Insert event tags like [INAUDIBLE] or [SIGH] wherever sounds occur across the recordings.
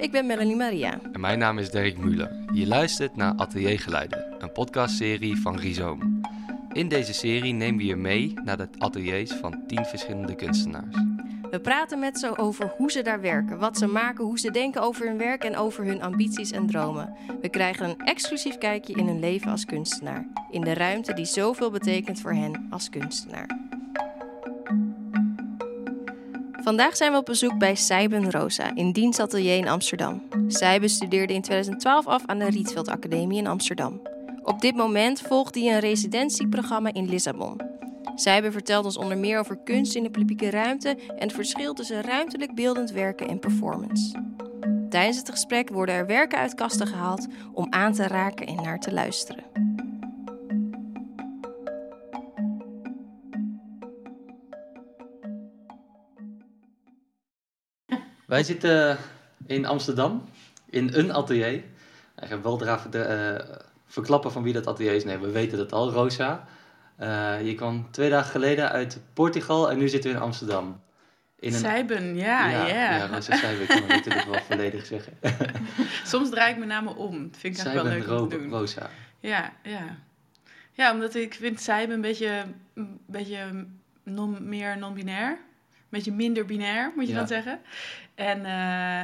ik ben Melanie Maria. En mijn naam is Dirk Muller. Je luistert naar Ateliergeluiden, een podcastserie van Rhizoom. In deze serie nemen we je mee naar de ateliers van tien verschillende kunstenaars. We praten met ze over hoe ze daar werken, wat ze maken, hoe ze denken over hun werk en over hun ambities en dromen. We krijgen een exclusief kijkje in hun leven als kunstenaar, in de ruimte die zoveel betekent voor hen als kunstenaar. Vandaag zijn we op bezoek bij Seiben Rosa in dienstatelier in Amsterdam. Seiben studeerde in 2012 af aan de Rietveld Academie in Amsterdam. Op dit moment volgt hij een residentieprogramma in Lissabon. Seiben vertelt ons onder meer over kunst in de publieke ruimte en het verschil tussen ruimtelijk beeldend werken en performance. Tijdens het gesprek worden er werken uit kasten gehaald om aan te raken en naar te luisteren. Wij zitten in Amsterdam, in een atelier. Ik ga wel de, uh, verklappen van wie dat atelier is. Nee, we weten dat al, Rosa. Uh, je kwam twee dagen geleden uit Portugal en nu zitten we in Amsterdam. In een... Seiben, ja, ja. Yeah. Ja, Rosa Seiben kan ik natuurlijk wel volledig zeggen. [LAUGHS] Soms draai ik mijn naam om. Dat vind ik eigenlijk wel leuk om te doen. Rosa. Ja, ja. Ja, omdat ik vind Seiben een beetje, een beetje non, meer non-binair. Een beetje minder binair, moet je dan zeggen. En, uh,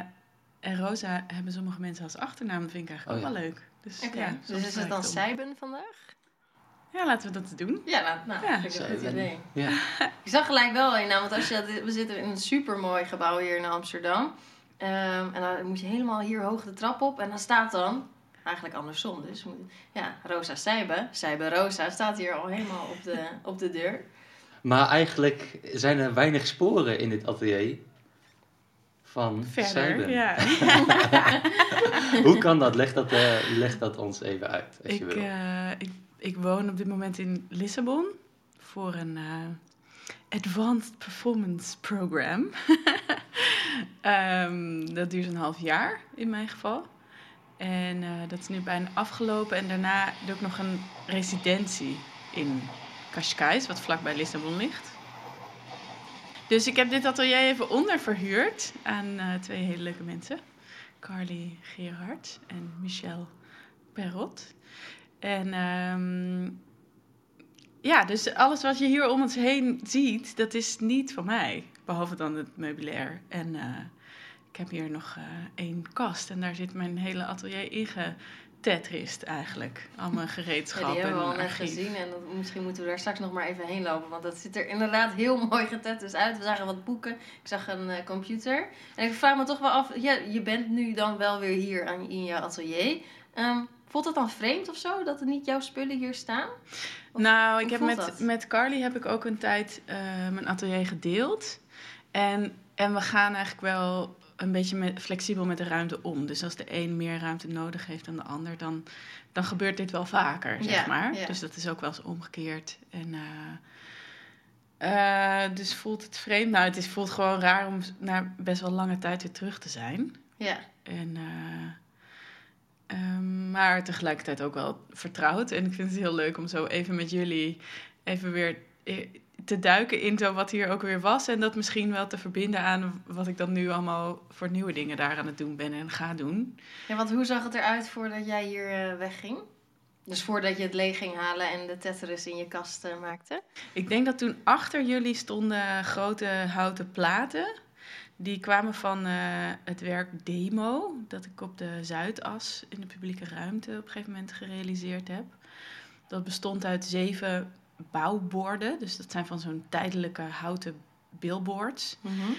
en Rosa hebben sommige mensen als achternaam. Dat vind ik eigenlijk oh, ook wel leuk. Dus, ja, dus is het dan Seiben vandaag? Ja, laten we dat doen. Ja, nou, ja. vind ik een goed idee. Ja. [LAUGHS] ik zag gelijk wel een naam, want als je, we zitten in een supermooi gebouw hier in Amsterdam. Um, en dan moet je helemaal hier hoog de trap op. En dan staat dan, eigenlijk andersom dus, ja, Rosa Seiben, Seiben Rosa, staat hier al helemaal op de, [LAUGHS] op de deur. Maar eigenlijk zijn er weinig sporen in dit atelier van Verder, ja. [LAUGHS] Hoe kan dat? Leg dat, uh, leg dat ons even uit, als ik, je wil. Uh, ik, ik woon op dit moment in Lissabon voor een uh, Advanced Performance Program. um, [LAUGHS] dat duurt een half jaar in mijn geval. En dat is nu bijna afgelopen. En daarna doe ik nog een residentie in Cascais, wat vlakbij Lissabon ligt. Dus ik heb dit atelier even onderverhuurd aan uh, twee hele leuke mensen. Carly Gerhard en Michel Perrot. En um, ja, dus alles wat je hier om ons heen ziet, dat is niet van mij. Behalve dan het meubilair. En uh, ik heb hier nog uh, één kast en daar zit mijn hele atelier in Tetrist eigenlijk. Allemaal gereedschappen. Ja, die hebben we al net gezien en misschien moeten we daar straks nog maar even heen lopen. Want dat ziet er inderdaad heel [LAUGHS] mooi getetrist uit. We zagen wat boeken, ik zag een uh, computer. En ik vraag me toch wel af, ja, je bent nu dan wel weer hier aan, in je atelier. Um, voelt het dan vreemd of zo, dat er niet jouw spullen hier staan? Of, nou, ik heb met, met Carly heb ik ook een tijd uh, mijn atelier gedeeld. En, en we gaan eigenlijk wel een beetje met, flexibel met de ruimte om. Dus als de een meer ruimte nodig heeft dan de ander, dan, dan gebeurt dit wel vaker, zeg maar. Dus dat is ook wel eens omgekeerd. En, uh, uh, dus voelt het vreemd? Nou, het is, voelt gewoon raar om na best wel lange tijd weer terug te zijn. Ja. En, uh, maar tegelijkertijd ook wel vertrouwd. En ik vind het heel leuk om zo even met jullie even weer te duiken in zo wat hier ook weer was. En dat misschien wel te verbinden aan wat ik dan nu allemaal voor nieuwe dingen daar aan het doen ben en ga doen. Ja, want hoe zag het eruit voordat jij hier uh, wegging? Dus voordat je het leeg ging halen en de Tetris in je kast uh, maakte? Ik denk dat toen achter jullie stonden grote houten platen. Die kwamen van uh, het werk Demo, dat ik op de Zuidas in de publieke ruimte op een gegeven moment gerealiseerd heb. Dat bestond uit zeven bouwborden. Dus dat zijn van zo'n tijdelijke houten billboards. Mm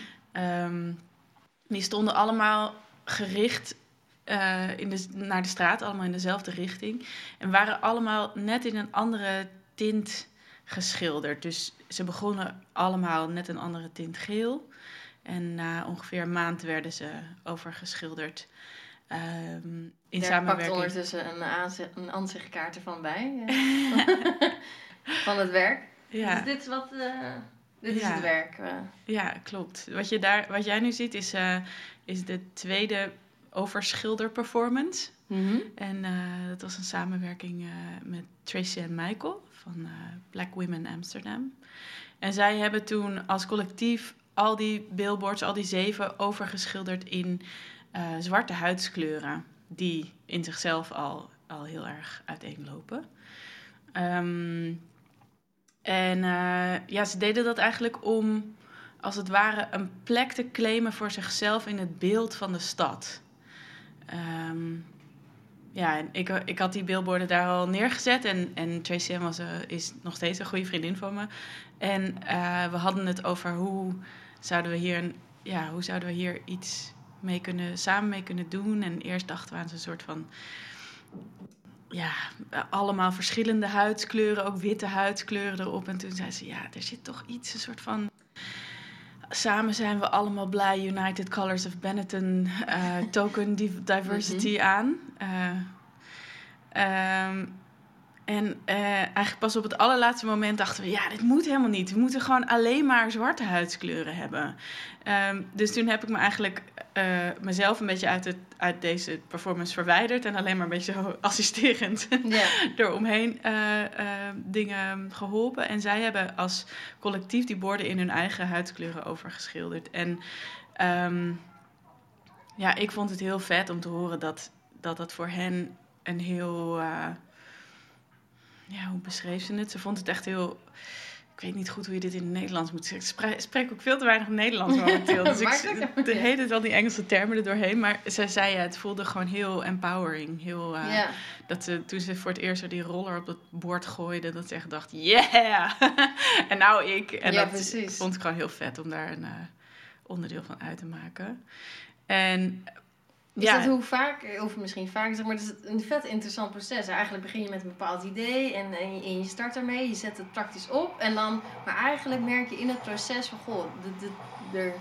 die stonden allemaal gericht uh, in de, naar de straat, allemaal in dezelfde richting. En waren allemaal net in een andere tint geschilderd. Dus ze begonnen allemaal net een andere tint geel. En na ongeveer een maand werden ze overgeschilderd. Um, in Daar samenwerking. pakt ondertussen een, een aanzichtkaart ervan bij. [LAUGHS] [LAUGHS] van het werk. Ja. Dus dit is wat. Uh, dit is het werk. Uh. Ja, klopt. Wat, je daar, wat jij nu ziet is, uh, is de tweede overschilder performance. Mm -hmm. En dat was een samenwerking met Tracy en Michael van Black Women Amsterdam. En zij hebben toen als collectief al die billboards, al die zeven, overgeschilderd in eh, zwarte huidskleuren. Die in zichzelf al, al heel erg uiteenlopen. Ehm, en eh, ja, ze deden dat eigenlijk om, als het ware, een plek te claimen voor zichzelf in het beeld van de stad. Ehm, ja, en ik, ik had die billboarden daar al neergezet. En, en Tracy M was, eh, is nog steeds een goede vriendin van me. En eh, we hadden het over hoe zouden we hier, een, ja, hoe zouden we hier iets mee kunnen, samen mee kunnen doen. En eerst dachten we aan zo'n soort van ja, allemaal verschillende huidskleuren, ook witte huidskleuren erop. En toen zei ze, ja, er zit toch iets, een soort van... Samen zijn we allemaal blij, United Colors of Benetton, uh, token [LAUGHS] diversity mhm. aan. Uh, um, en uh, eigenlijk pas op het allerlaatste moment dachten we, ja, dit moet helemaal niet. We moeten gewoon alleen maar zwarte huidskleuren hebben. Um, dus toen heb ik me eigenlijk uh, mezelf een beetje uit, het, uit deze performance verwijderd. En alleen maar een beetje zo [LAUGHS] assisterend yeah. [LAUGHS] eromheen uh, dingen geholpen. En zij hebben als collectief die borden in hun eigen huidskleuren overgeschilderd. En um, ja, ik vond het heel vet om te horen dat dat, dat voor hen een heel ja, hoe beschreef ze het? Ze vond het echt heel. Ik weet niet goed hoe je dit in het Nederlands moet zeggen. Ik spreek ook veel te weinig Nederlands [LAUGHS] momenteel. Dus ik de hele al die Engelse termen er doorheen. Maar ze zei ja, het voelde gewoon heel empowering. Heel, uh, dat ze, toen ze voor het eerst die roller op het bord gooide, dat ze echt dacht, yeah! [LAUGHS] en nou ik. En ja, dat precies. vond ik gewoon heel vet om daar een uh, onderdeel van uit te maken. En is ja. dat hoe vaak, of misschien vaak, zeg maar, het is een vet interessant proces. Eigenlijk begin je met een bepaald idee en, en, je, start ermee, je zet het praktisch op. En dan, maar eigenlijk merk je in het proces van, goh, er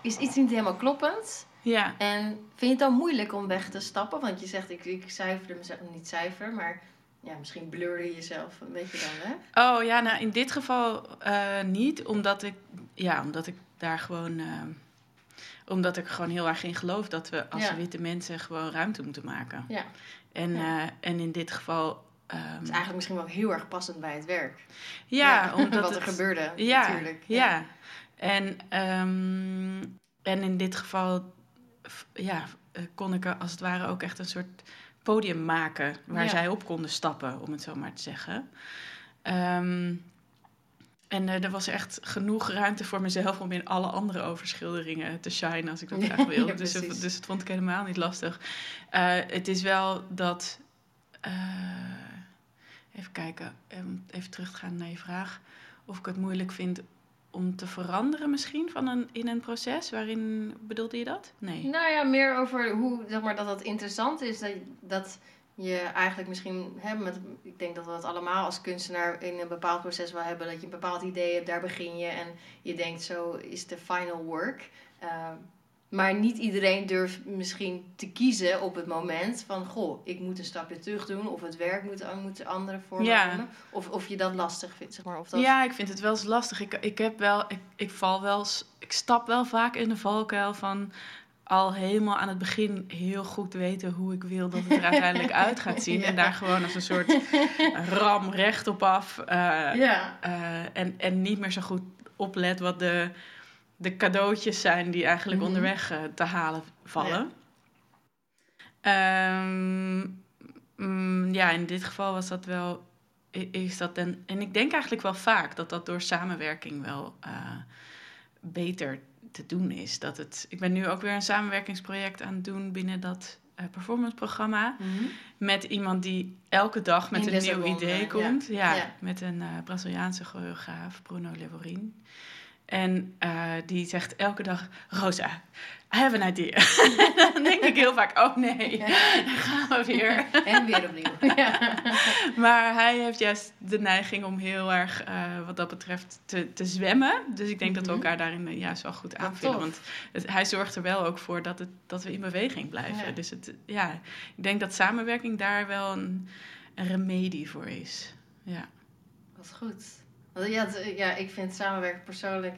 is iets niet helemaal kloppend. Ja. En vind je het dan moeilijk om weg te stappen? Want je zegt, ik, ik cijferde mezelf, niet cijfer, maar ja, misschien blurde je jezelf een beetje dan, hè? Oh ja, nou in dit geval uh, niet, omdat ik, ja, omdat ik daar gewoon... Uh, omdat ik gewoon heel erg in geloof dat we als witte mensen gewoon ruimte moeten maken. Ja. En, ja. Uh, en in dit geval. Um, het is eigenlijk misschien wel heel erg passend bij het werk. Ja, ja [LAUGHS] omdat wat er het, gebeurde. Ja, natuurlijk. Ja. ja. En, um, en in dit geval ja, kon ik er als het ware ook echt een soort podium maken waar zij op konden stappen, om het zo maar te zeggen. Um, en uh, er was echt genoeg ruimte voor mezelf om in alle andere overschilderingen te shine als ik dat [LAUGHS] graag wilde. dus, dus dat vond ik helemaal niet lastig. Uh, het is wel dat. Uh, even kijken, even terug te gaan naar je vraag. Of ik het moeilijk vind om te veranderen misschien van een, in een proces? Waarin bedoelde je dat? Nee. Nou ja, meer over hoe, zeg maar, dat het interessant is dat, dat je eigenlijk misschien, hè, met, ik denk dat we dat allemaal als kunstenaar in een bepaald proces wel hebben, dat je een bepaald idee hebt, daar begin je en je denkt zo is de final work. Uh, maar niet iedereen durft misschien te kiezen op het moment van, goh, ik moet een stapje terug doen of het werk moet, moet andere vormen ja. Of, of je dat lastig vindt, zeg maar. Of dat... Ja, ik vind het wel eens lastig. Ik, ik heb wel, ik, ik val wel, ik stap wel vaak in de valkuil van al helemaal aan het begin heel goed weten hoe ik wil dat het er uiteindelijk [LAUGHS] uit gaat zien. En daar gewoon als een soort ram recht op af. Uh, ja. Uh, en, en niet meer zo goed oplet wat de, de cadeautjes zijn die eigenlijk mm -hmm. onderweg uh, te halen vallen. Ja. Um, mm, ja, in dit geval was dat wel. Is dat en, en ik denk eigenlijk wel vaak dat dat door samenwerking wel beter te doen is. Dat het, ik ben nu ook weer een samenwerkingsproject aan het doen binnen dat uh, performanceprogramma. Mm -hmm. Met iemand die elke dag met In een nieuw idee komt. Ja, ja, met een uh, Braziliaanse choreograaf, Bruno Levorin. En uh, die zegt elke dag: Rosa, I have an idea. [LAUGHS] dan denk ik heel vaak, oh nee, ja. gaan we weer. [LAUGHS] en weer opnieuw. [LAUGHS] Ja. Maar hij heeft juist de neiging om heel erg, uh, wat dat betreft, te, te zwemmen. Dus ik denk mm -hmm. dat we elkaar daarin uh, juist wel goed aanvullen. Want het, hij zorgt er wel ook voor dat, het, dat we in beweging blijven. Ja. Dus het, ja, ik denk dat samenwerking daar wel een, een remedie voor is. Ja. Wat goed. Ja, ja, ik vind samenwerken persoonlijk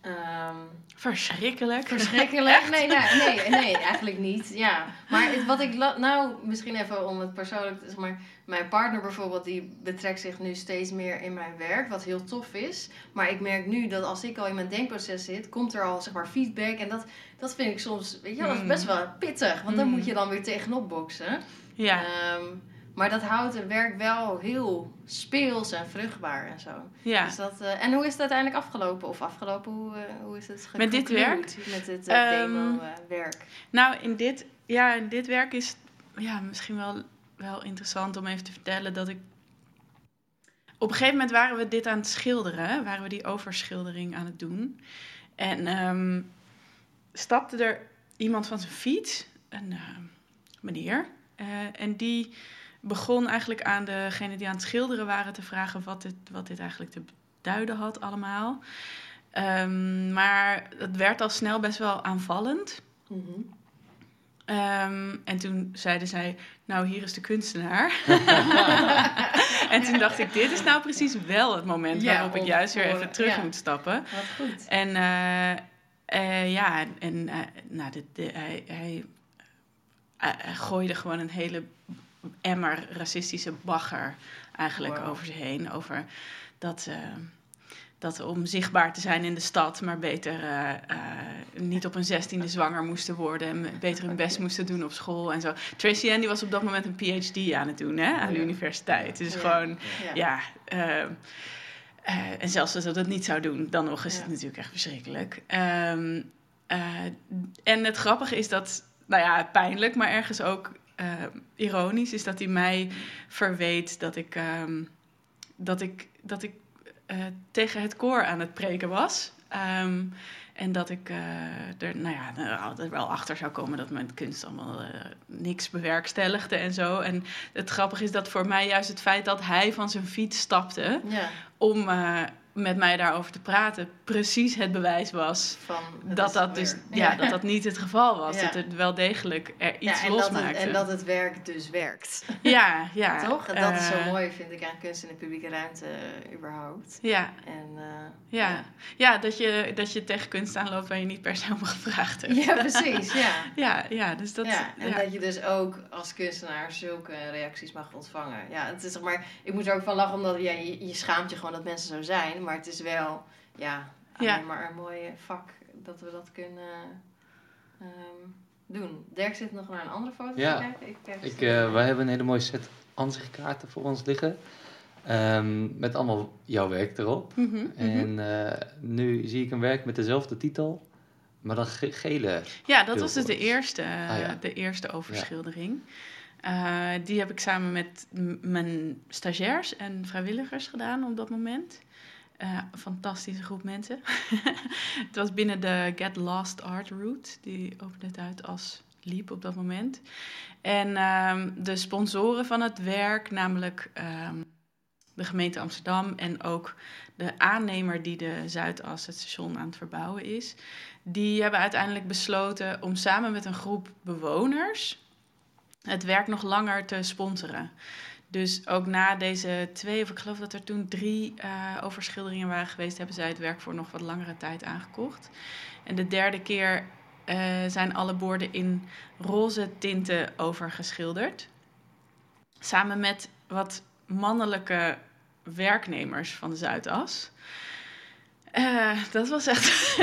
Ehm, Verschrikkelijk. verschrikkelijk. Nee, nee, nee, [LAUGHS] nee, eigenlijk niet. Ja. Maar het- wat ik... Nou, misschien even om het persoonlijk... Zeg maar, mijn partner bijvoorbeeld, die betrekt zich nu steeds meer in mijn werk. Wat heel tof is. Maar ik merk nu dat als ik al in mijn denkproces zit... komt er al, zeg maar, feedback. En dat, dat vind ik soms... Weet je, dat is Mm. best wel pittig. Want dan Mm. moet je dan weer tegenop boksen. Ja. Ehm, maar dat houdt het werk wel heel speels en vruchtbaar en zo. ja. Dus dat, eh, en hoe is het uiteindelijk afgelopen? Of afgelopen, hoe, eh, hoe is het Met dit geconcludeerd Met dit eh, Ehm, demo-werk. Nou, in dit, ja, in dit werk is ja, misschien wel, wel interessant om even te vertellen dat ik. Op een gegeven moment waren we dit aan het schilderen, waren we die overschildering aan het doen. En ehm, stapte er iemand van zijn fiets, een meneer, en die begon eigenlijk aan degene die aan het schilderen waren te vragen wat dit, wat dit eigenlijk te beduiden had allemaal. Ehm, maar het werd al snel best wel aanvallend. Mhm. Ehm, en toen zeiden zij, nou hier is de kunstenaar. [LAUGHS] en toen dacht ik, dit is nou precies wel het moment Ja, waarop ik juist weer even terug ja. moet stappen. Wat goed. En eh, eh, ja, en eh, nou, de, de- hij, hij gooide gewoon een hele emmer racistische bagger eigenlijk Wow. over zich heen. Over dat, eh, dat om zichtbaar te zijn in de stad, maar beter eh, eh, niet op een zestiende zwanger moesten worden en beter hun best moesten doen op school en zo. Tracy Ann die was op dat moment een PhD aan het doen hè, aan de Ja. universiteit. Dus Ja. gewoon Ja. ja, eh, eh, en zelfs als ze dat niet zou doen, dan nog is het natuurlijk echt verschrikkelijk. Ehm, eh, en het grappige is dat, nou ja, pijnlijk, maar ergens ook eh, ironisch, is dat hij mij verweet dat ik, ehm, dat ik, dat ik eh, tegen het koor aan het preken was. Ehm, en dat ik eh, er, nou ja, wel achter zou komen dat mijn kunst allemaal niks bewerkstelligde en zo. En het grappige is dat voor mij juist het feit dat hij van zijn fiets stapte Ja, om met mij daarover te praten, precies het bewijs was van, dat dat dus ja, dat dat niet het geval was. Ja. Dat het wel degelijk er iets ja, losmaakte. en dat het werk dus werkt. Ja, ja. [LAUGHS] Toch? En dat is zo eh, mooi, vind ik, aan kunst in de publieke ruimte eh, überhaupt. Ja, En, eh, ja. ja dat, je, dat je tegen kunst aanloopt waar je niet per se om gevraagd hebt. ja, precies. Ja. [LAUGHS] Ja, ja, dus dat... en dat je dus ook als kunstenaar zulke reacties mag ontvangen. Ja, het is zeg maar, ik moet er ook van lachen, omdat ja, je, je schaamt je gewoon dat mensen zo zijn. Maar het is wel, ja, alleen Ja. maar een mooi vak dat we dat kunnen ehm, doen. Dirk zit nog naar een andere foto Ja, te kijken. Ik, Ik, eh, wij hebben een hele mooie set ansichtkaarten voor ons liggen. Ehm, met allemaal jouw werk erop. Mhm, mhm. En eh, nu zie ik een werk met dezelfde titel, maar dan ge- gele. Ja, dat was dus de eerste, eh, Ah, ja. de eerste overschildering. Eh, die heb ik samen met mijn stagiairs en vrijwilligers gedaan op dat moment. Eh, fantastische groep mensen. [LAUGHS] het was binnen de Get Lost Art Route. Die opende het uit als liep op dat moment. En ehm, de sponsoren van het werk, namelijk ehm, de gemeente Amsterdam en ook de aannemer die de Zuidas, het station, aan het verbouwen is, die hebben uiteindelijk besloten om samen met een groep bewoners het werk nog langer te sponsoren. Dus ook na deze twee, of ik geloof dat er toen drie eh, overschilderingen waren geweest, hebben zij het werk voor nog wat langere tijd aangekocht. En de derde keer eh, zijn alle borden in roze tinten overgeschilderd. Samen met wat mannelijke werknemers van de Zuidas. Eh, dat was echt.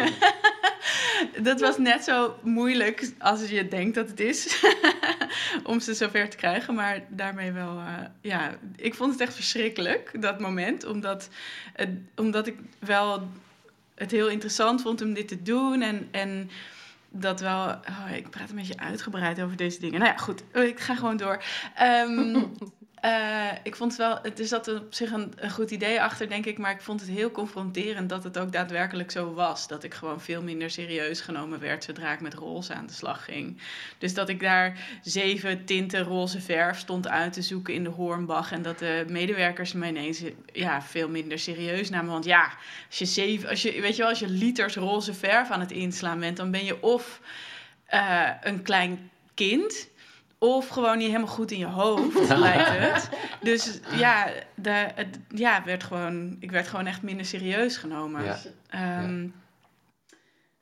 [LAUGHS] dat was net zo moeilijk als je denkt dat het is. [LAUGHS] om ze zover te krijgen. Maar daarmee wel. eh, ja, ik vond het echt verschrikkelijk, dat moment. Omdat, omdat ik wel het heel interessant vond om dit te doen. En. en dat wel. Oh, ik praat een beetje uitgebreid over deze dingen. Nou ja, goed. Ik ga gewoon door. Ehm, [LAUGHS] eh, ik vond het wel. Er zat op zich een, een goed idee achter, denk ik. Maar ik vond het heel confronterend dat het ook daadwerkelijk zo was. Dat ik gewoon veel minder serieus genomen werd zodra ik met roze aan de slag ging. Dus dat ik daar zeven tinten roze verf stond uit te zoeken in de Hoornbach. En dat de medewerkers me ineens ja, veel minder serieus namen. Want ja, als je, zeven, als je, weet je wel, als je liters roze verf aan het inslaan bent, dan ben je of eh, een klein kind. Of gewoon niet helemaal goed in je hoofd, [LAUGHS] lijkt het. Dus ja, de, het, ja werd gewoon, ik werd gewoon echt minder serieus genomen. Ja. Ehm,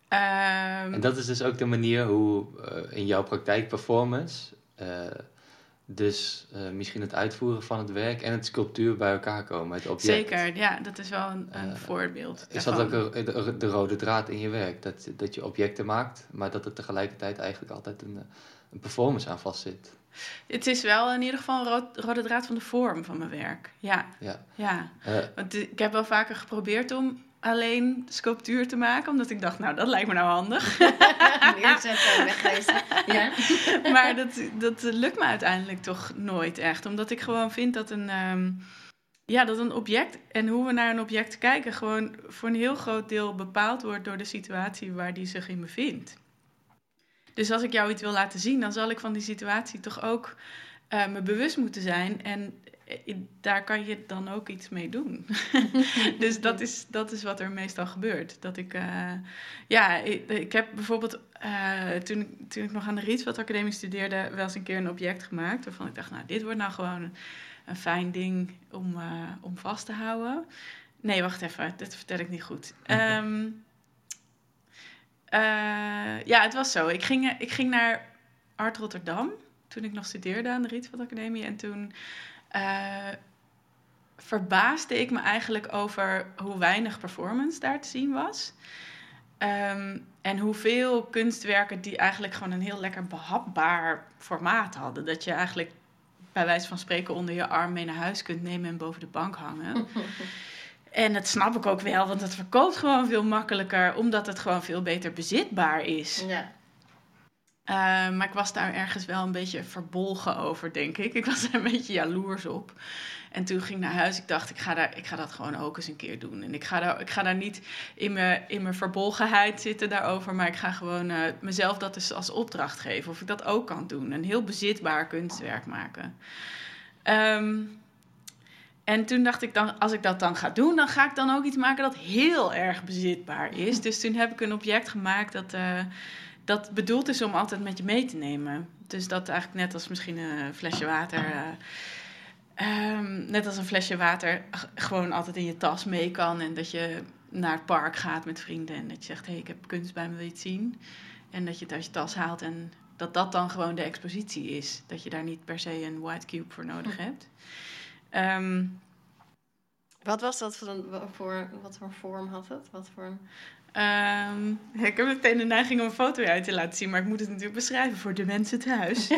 Ehm, En dat is dus ook de manier hoe eh, in jouw praktijk performance, eh, dus eh, misschien het uitvoeren van het werk en het sculptuur bij elkaar komen, het object. Zeker, ja, dat is wel een, een Eh, voorbeeld. Is dat ook de, de- de rode draad in je werk? Dat, dat je objecten maakt, maar dat er tegelijkertijd eigenlijk altijd een, een performance aan vastzit. Het is wel in ieder geval een rood- rode draad van de vorm van mijn werk. Ja, Ja. ja. Eh, Want ik heb wel vaker geprobeerd om alleen sculptuur te maken, omdat ik dacht, nou, dat lijkt me nou handig. [LAUGHS] Neerzetten. Ja. [LAUGHS] maar dat, dat lukt me uiteindelijk toch nooit echt. Omdat ik gewoon vind dat een, ehm, ja, dat een object en hoe we naar een object kijken... gewoon voor een heel groot deel bepaald wordt door de situatie waar die zich in bevindt. Dus als ik jou iets wil laten zien, dan zal ik van die situatie toch ook eh, me bewust moeten zijn. En daar kan je dan ook iets mee doen. [LAUGHS] dus dat is, dat is wat er meestal gebeurt. Dat ik, eh, ja, ik, ik heb bijvoorbeeld eh, toen, ik- toen ik nog aan de Rietveld Academie studeerde, wel eens een keer een object gemaakt. Waarvan ik dacht, nou, dit wordt nou gewoon een, een fijn ding om, eh, om vast te houden. Nee, wacht even, dit vertel ik niet goed. Ehm, eh, ja, het was zo. Ik ging, ik ging naar Art Rotterdam toen ik nog studeerde aan de Rietveld Academie. En toen eh, verbaasde ik me eigenlijk over hoe weinig performance daar te zien was. Ehm, en hoeveel kunstwerken die eigenlijk gewoon een heel lekker behapbaar formaat hadden. Dat je eigenlijk bij wijze van spreken onder je arm mee naar huis kunt nemen en boven de bank hangen. [LAUGHS] En dat snap ik ook wel, want het verkoopt gewoon veel makkelijker, omdat het gewoon veel beter bezitbaar is. Ja. Uh, maar ik was daar ergens wel een beetje verbolgen over, denk ik. Ik was daar een beetje jaloers op. En toen ging ik naar huis. Ik dacht, ik ga, daar, ik ga dat gewoon ook eens een keer doen. En ik ga daar, ik ga daar niet in mijn, in mijn verbolgenheid zitten daarover. Maar ik ga gewoon uh, mezelf dat eens als opdracht geven. Of ik dat ook kan doen. Een heel bezitbaar kunstwerk maken. Um, en toen dacht ik dan, als ik dat dan ga doen, dan ga ik dan ook iets maken dat heel erg bezitbaar is. Dus toen heb ik een object gemaakt dat, uh, dat bedoeld is om altijd met je mee te nemen. Dus dat eigenlijk net als misschien een flesje water. Uh, um, net als een flesje water gewoon altijd in je tas mee kan. En dat je naar het park gaat met vrienden en dat je zegt: hé, hey, ik heb kunst bij me, wil je het zien? En dat je het uit je tas haalt en dat dat dan gewoon de expositie is. Dat je daar niet per se een white cube voor nodig hebt. Um, wat was dat voor, een, voor, wat voor vorm had het? Wat voor een... Um, ik heb meteen de neiging om een foto uit te laten zien, maar ik moet het natuurlijk beschrijven voor de mensen thuis. uh,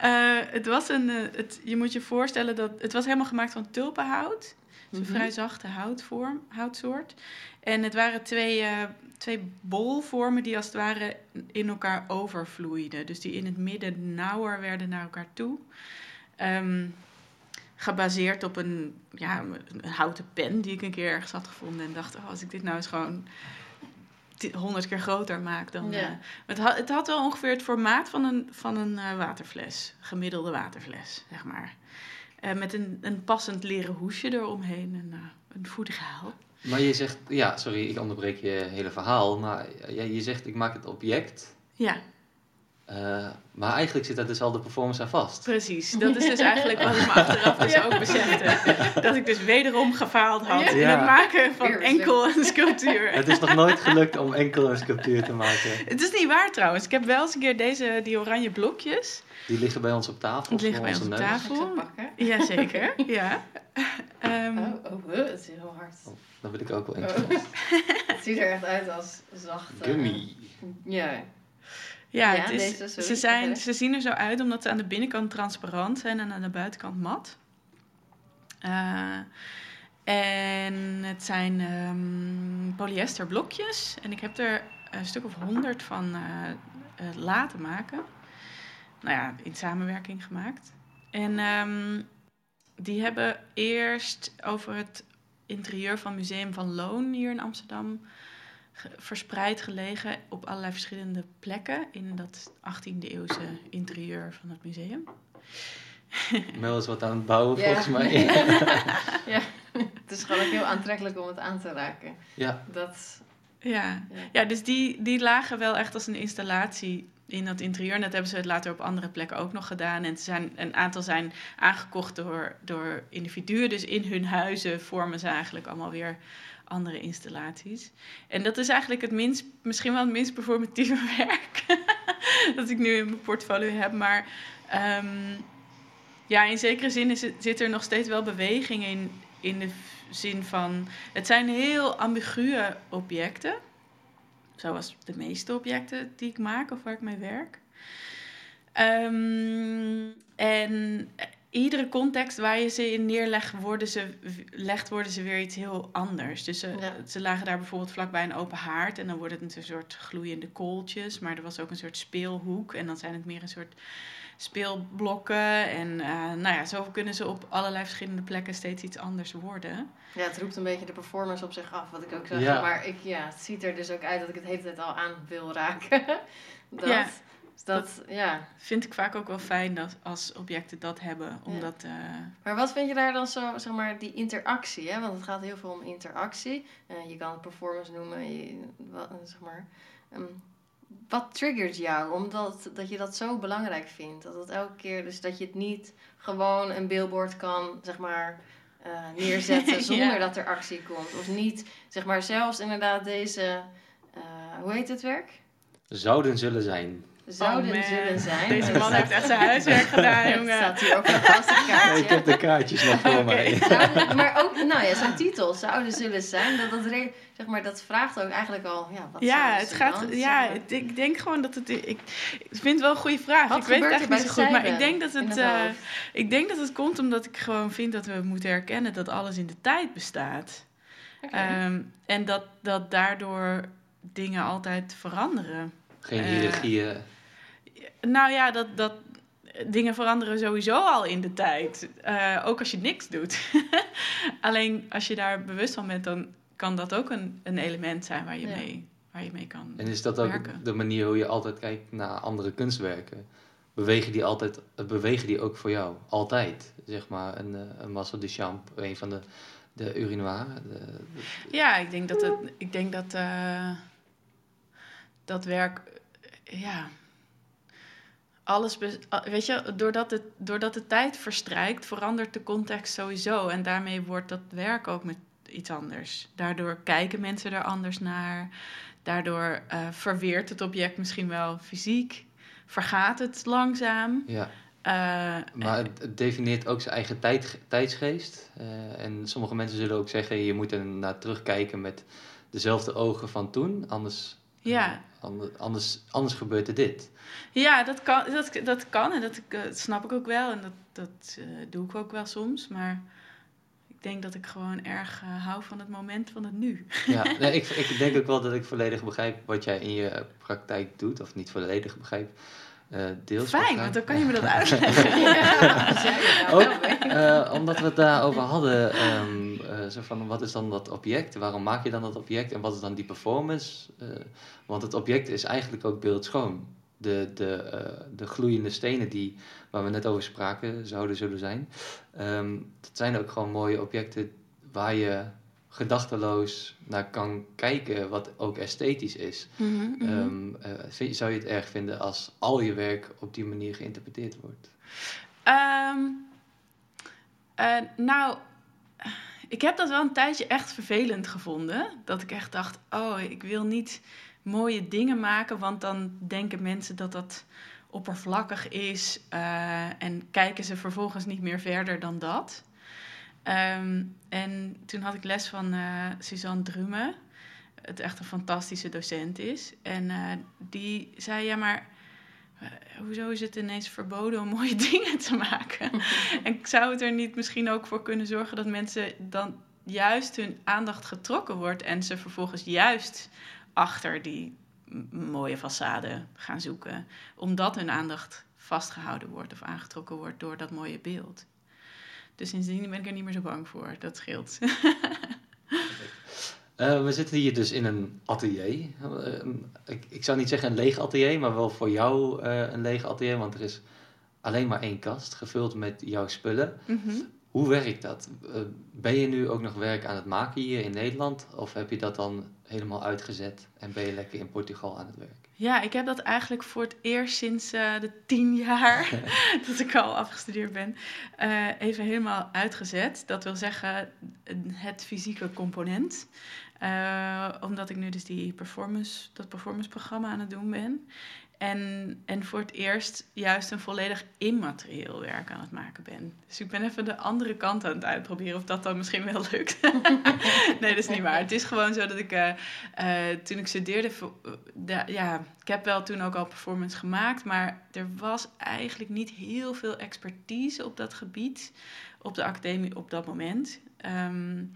[LAUGHS] het was een, uh, het, je moet je voorstellen dat het was helemaal gemaakt van tulpenhout. Is een mm -hmm. vrij zachte houtvorm, houtsoort. En het waren twee, uh, twee bolvormen die als het ware in elkaar overvloeiden. Dus die in het midden nauwer werden naar elkaar toe. Um, gebaseerd op een, ja, een houten pen die ik een keer ergens had gevonden. En dacht, oh, als ik dit nou eens gewoon honderd keer groter maak, dan... Ja. Uh, het, had, het had wel ongeveer het formaat van een, van een uh, waterfles. Gemiddelde waterfles, zeg maar. Uh, met een, een passend leren hoesje eromheen en een voetgaal. Maar je zegt, ja, sorry, ik onderbreek je hele verhaal. Maar ja, je zegt, ik maak het object. Ja. Uh, maar eigenlijk zit daar dus al de performance aan vast. Precies, dat is dus eigenlijk wat ik me achteraf dus ja. ook besefte. Dat ik dus wederom gefaald had ja. in het maken van enkel een sculptuur. Het is nog nooit gelukt om enkel een sculptuur te maken. Het is niet waar trouwens. Ik heb wel eens een keer deze, die oranje blokjes. Die liggen bij ons op tafel. Die liggen bij ons op tafel. Jazeker, ja. Um, oh, oh, het is heel hard. Oh, dan wil ik ook wel. Oh. [LAUGHS] het ziet er echt uit als zachte... Gummy. Ja. Ja, ja is, deze, ze, zijn, ze zien er zo uit omdat ze aan de binnenkant transparant zijn en aan de buitenkant mat. Uh, en het zijn um, polyesterblokjes. En ik heb er een stuk of honderd van uh, uh, laten maken. Nou ja, in samenwerking gemaakt. En um, die hebben eerst over het interieur van Museum van Loon hier in Amsterdam verspreid gelegen op allerlei verschillende plekken in dat 18e eeuwse interieur van het museum. [LAUGHS] Mel is wat aan het bouwen ja. volgens mij. [LAUGHS] ja, [LAUGHS] het is gewoon ook heel aantrekkelijk om het aan te raken. Ja. Dat, ja. ja. ja, dus die, die lagen wel echt als een installatie in dat interieur. En dat hebben ze het later op andere plekken ook nog gedaan. En zijn, een aantal zijn aangekocht door, door individuen. Dus in hun huizen vormen ze eigenlijk allemaal weer andere installaties. En dat is eigenlijk het minst, misschien wel het minst performatieve [LAUGHS] werk dat ik nu in mijn portfolio heb. Maar ehm, ja, in zekere zin is het, zit er nog steeds wel beweging in, in de zin van... Het zijn heel ambiguë objecten. Zoals de meeste objecten die ik maak of waar ik mee werk. Ehm, en iedere context waar je ze in neerlegt, worden ze, legt, worden ze weer iets heel anders. Dus ze, ze lagen daar bijvoorbeeld vlakbij een open haard en dan wordt het een soort gloeiende kooltjes. Maar er was ook een soort speelhoek en dan zijn het meer een soort speelblokken. En uh, nou ja, zo kunnen ze op allerlei verschillende plekken steeds iets anders worden. Ja, het roept een beetje de performance op zich af, wat ik ook zeg. Ja. Maar ik, ja, het ziet er dus ook uit dat ik het de hele tijd al aan wil raken. [LAUGHS] dat, ja. Dus dat, ja. vind ik vaak ook wel fijn dat als objecten dat hebben. Omdat, uh... Maar wat vind je daar dan zo, zeg maar, die interactie? Hè? Want het gaat heel veel om interactie. Uh, je kan het performance noemen, je, wat, zeg maar. Um, wat triggert jou? Omdat dat je dat zo belangrijk vindt. Dat het elke keer, dus dat je het niet gewoon een billboard kan, zeg maar, uh, neerzetten [LAUGHS] zonder dat er actie komt. Of niet, zeg maar, zelfs inderdaad deze, uh, hoe heet het werk? Zouden zullen zijn zouden oh zullen zijn. Deze man heeft echt zijn huiswerk gedaan, [LAUGHS] jongen. staat hier ook een vaste [LAUGHS] kaartje. ik heb de kaartjes nog voor mij. [LAUGHS] maar ook, nou ja, zijn titel zouden zullen zijn. Dat, dat, zeg maar, dat vraagt ook eigenlijk al, ja, wat Ja, het gaat, ja ik denk gewoon dat het, ik, ik vind het wel een goede vraag. Wat ik weet het eigenlijk niet zo goed, maar ik denk dat het, uh, ik denk dat het komt omdat ik gewoon vind dat we moeten erkennen dat alles in de tijd bestaat. Okay. Um, en dat, dat daardoor dingen altijd veranderen. Geen hiërarchieën. Nou ja, dat, dat, dingen veranderen sowieso al in de tijd. Uh, ook als je niks doet. [LAUGHS] Alleen als je daar bewust van bent, dan kan dat ook een, een element zijn waar je, mee, waar je mee kan En is dat ook de manier hoe je altijd kijkt naar andere kunstwerken? Bewegen die, altijd, bewegen die ook voor jou? Altijd, zeg maar. Een, eh, een Marcel Duchamp, een van de, de urinoir. De, Ja, ik denk dat, het, ik denk dat uh, dat werk... Ja, alles, weet je, doordat, het, doordat de tijd verstrijkt, verandert de context sowieso. En daarmee wordt dat werk ook met iets anders. Daardoor kijken mensen er anders naar. Daardoor uh, verweert het object misschien wel fysiek. Vergaat het langzaam. Ja. Uh, maar het, definieert ook zijn eigen tijd, tijdsgeest. Uh, en sommige mensen zullen ook zeggen: je moet er naar terugkijken met dezelfde ogen van toen. Anders ja. Anders, anders gebeurt er dit. Ja, dat kan, dat, dat kan en dat, eh, dat snap ik ook wel. En dat, dat uh, doe ik ook wel soms. Maar ik denk dat ik gewoon erg uh, hou van het moment van het nu. Ja, [LAUGHS] nee, ik, ik denk ook wel dat ik volledig begrijp wat jij in je praktijk doet. Of niet volledig begrijp. Uh, deels Fijn, want dan kan je me dat [LAUGHS] uitleggen. ja, ook, omdat we het daarover hadden, um, uh, zo van wat is dan dat object? Waarom maak je dan dat object? En wat is dan die performance? want het object is eigenlijk ook beeldschoon. De, de, de gloeiende stenen die, waar we net over spraken, zouden zullen zijn. Um, dat zijn ook gewoon mooie objecten waar je gedachteloos naar kan kijken, wat ook esthetisch is. Mm -hmm, zou je het erg vinden als al je werk op die manier geïnterpreteerd wordt? Um, uh, nou, ik heb dat wel een tijdje echt vervelend gevonden. Dat ik echt dacht, oh, ik wil niet mooie dingen maken, want dan denken mensen dat dat oppervlakkig is uh, en kijken ze vervolgens niet meer verder dan dat. Um, en toen had ik les van uh, Suzanne Drumme, het echt een fantastische docent is. En uh, die zei, ja maar uh, hoezo is het ineens verboden om mooie [LAUGHS] dingen te maken? [LAUGHS] en zou het er niet misschien ook voor kunnen zorgen dat mensen dan juist hun aandacht getrokken wordt en ze vervolgens juist achter die mooie façade gaan zoeken, omdat hun aandacht vastgehouden wordt of aangetrokken wordt door dat mooie beeld. Dus sindsdien ben ik er niet meer zo bang voor. Dat scheelt. [LAUGHS] Uh, we zitten hier dus in een atelier. Uh, ik, ik, zou niet zeggen een leeg atelier, maar wel voor jou uh, een leeg atelier. Want er is alleen maar één kast gevuld met jouw spullen. Mm -hmm. Hoe werkt dat? Eh, ben je nu ook nog werk aan het maken hier in Nederland? Of heb je dat dan helemaal uitgezet en ben je lekker in Portugal aan het werk? Ja, ik heb dat eigenlijk voor het eerst sinds uh, de tien jaar [LAUGHS] dat ik al afgestudeerd ben, uh, even helemaal uitgezet. Dat wil zeggen het fysieke component. Uh, omdat ik nu dus die performance, dat performance programma aan het doen ben. En, en voor het eerst juist een volledig immaterieel werk aan het maken ben. Dus ik ben even de andere kant aan het uitproberen of dat dan misschien wel lukt. [LAUGHS] nee, dat is niet waar. Het is gewoon zo dat ik uh, toen ik studeerde, de, ja, ik heb wel toen ook al performance gemaakt, maar er was eigenlijk niet heel veel expertise op dat gebied op de academie op dat moment. Um,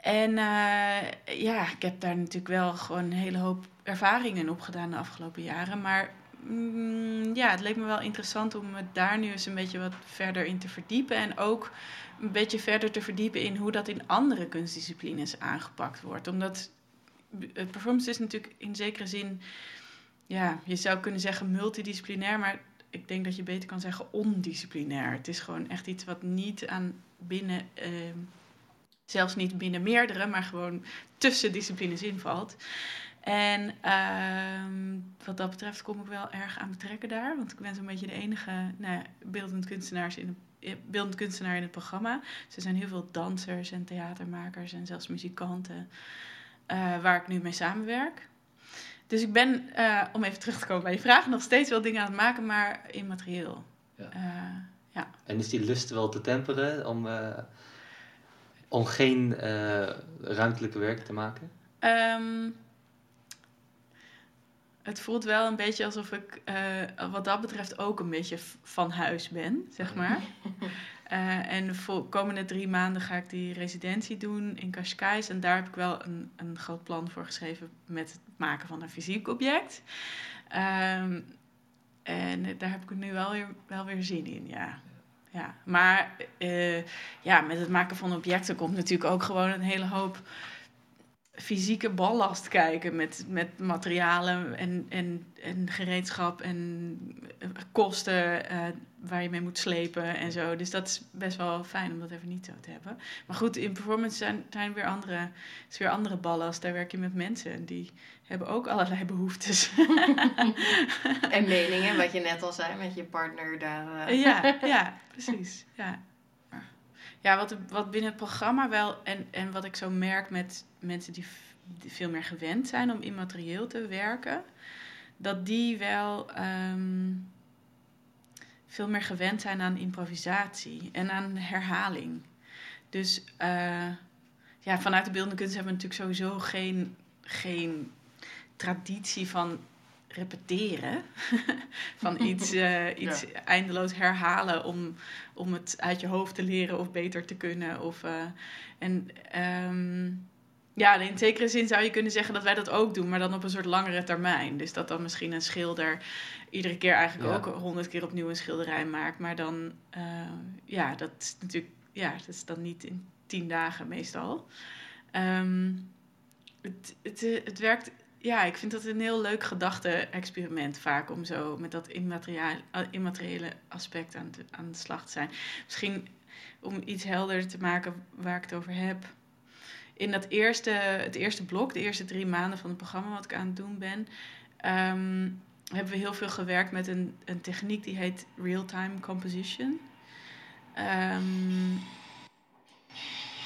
en uh, ja, ik heb daar natuurlijk wel gewoon een hele hoop ervaringen op gedaan de afgelopen jaren. Maar mm, ja, het leek me wel interessant om me daar nu eens een beetje wat verder in te verdiepen. En ook een beetje verder te verdiepen in hoe dat in andere kunstdisciplines aangepakt wordt. Omdat performance is natuurlijk in zekere zin, ja, je zou kunnen zeggen multidisciplinair, maar ik denk dat je beter kan zeggen ondisciplinair. Het is gewoon echt iets wat niet aan binnen. Uh, zelfs niet binnen meerdere, maar gewoon tussen disciplines invalt. En uh, wat dat betreft kom ik wel erg aan betrekken daar. Want ik ben zo'n beetje de enige nou, beeldend, kunstenaars in de, beeldend kunstenaar in het programma. Dus er zijn heel veel dansers en theatermakers en zelfs muzikanten uh, waar ik nu mee samenwerk. Dus ik ben, uh, om even terug te komen bij je vraag, nog steeds wel dingen aan het maken, maar immaterieel. Ja. Ja. En is die lust wel te temperen om om geen uh, ruimtelijke werk te maken? Um, het voelt wel een beetje alsof ik uh, wat dat betreft ook een beetje van huis ben, zeg maar. uh, [LAUGHS] en voor de komende drie maanden ga ik die residentie doen in Cascais. En daar heb ik wel een, een groot plan voor geschreven met het maken van een fysiek object. Um, en daar heb ik nu wel weer, wel weer zin in, ja ja. Maar uh, ja, met het maken van objecten komt natuurlijk ook gewoon een hele hoop fysieke ballast kijken met, met materialen en, en, en gereedschap en eh, kosten uh, waar je mee moet slepen en zo. Dus dat is best wel fijn om dat even niet zo te hebben. Maar goed, in performance zijn, zijn weer andere, is weer andere ballast. Daar werk je met mensen en die hebben ook allerlei [LAUGHS] behoeftes. en meningen, wat je net al zei met je partner daar. Uh... Ja, ja, precies. Ja, ja wat, wat binnen het programma wel en, en wat ik zo merk met mensen die, veel meer gewend zijn om immaterieel te werken, dat die wel um, veel meer gewend zijn aan improvisatie en aan herhaling. Dus uh, ja, vanuit de beeldende kunst hebben we natuurlijk sowieso geen, geen traditie van repeteren. [LAUGHS] van [LAUGHS] iets, uh, iets eindeloos herhalen om, om het uit je hoofd te leren of beter te kunnen. Of, uh, en um, ja, in zekere zin zou je kunnen zeggen dat wij dat ook doen, maar dan op een soort langere termijn. Dus dat dan misschien een schilder iedere keer eigenlijk ook honderd keer opnieuw een schilderij maakt. Maar dan, uh, ja, dat is natuurlijk, ja, dat is dan niet in tien dagen meestal. Um, het, het, het werkt ja, ik vind dat een heel leuk gedachte-experiment vaak om zo met dat immateriële aspect aan de, aan de slag te zijn. Misschien om iets helderder te maken waar ik het over heb. In dat eerste, het eerste blok, de eerste drie maanden van het programma wat ik aan het doen ben, um, hebben we heel veel gewerkt met een, een techniek die heet real-time composition. Um,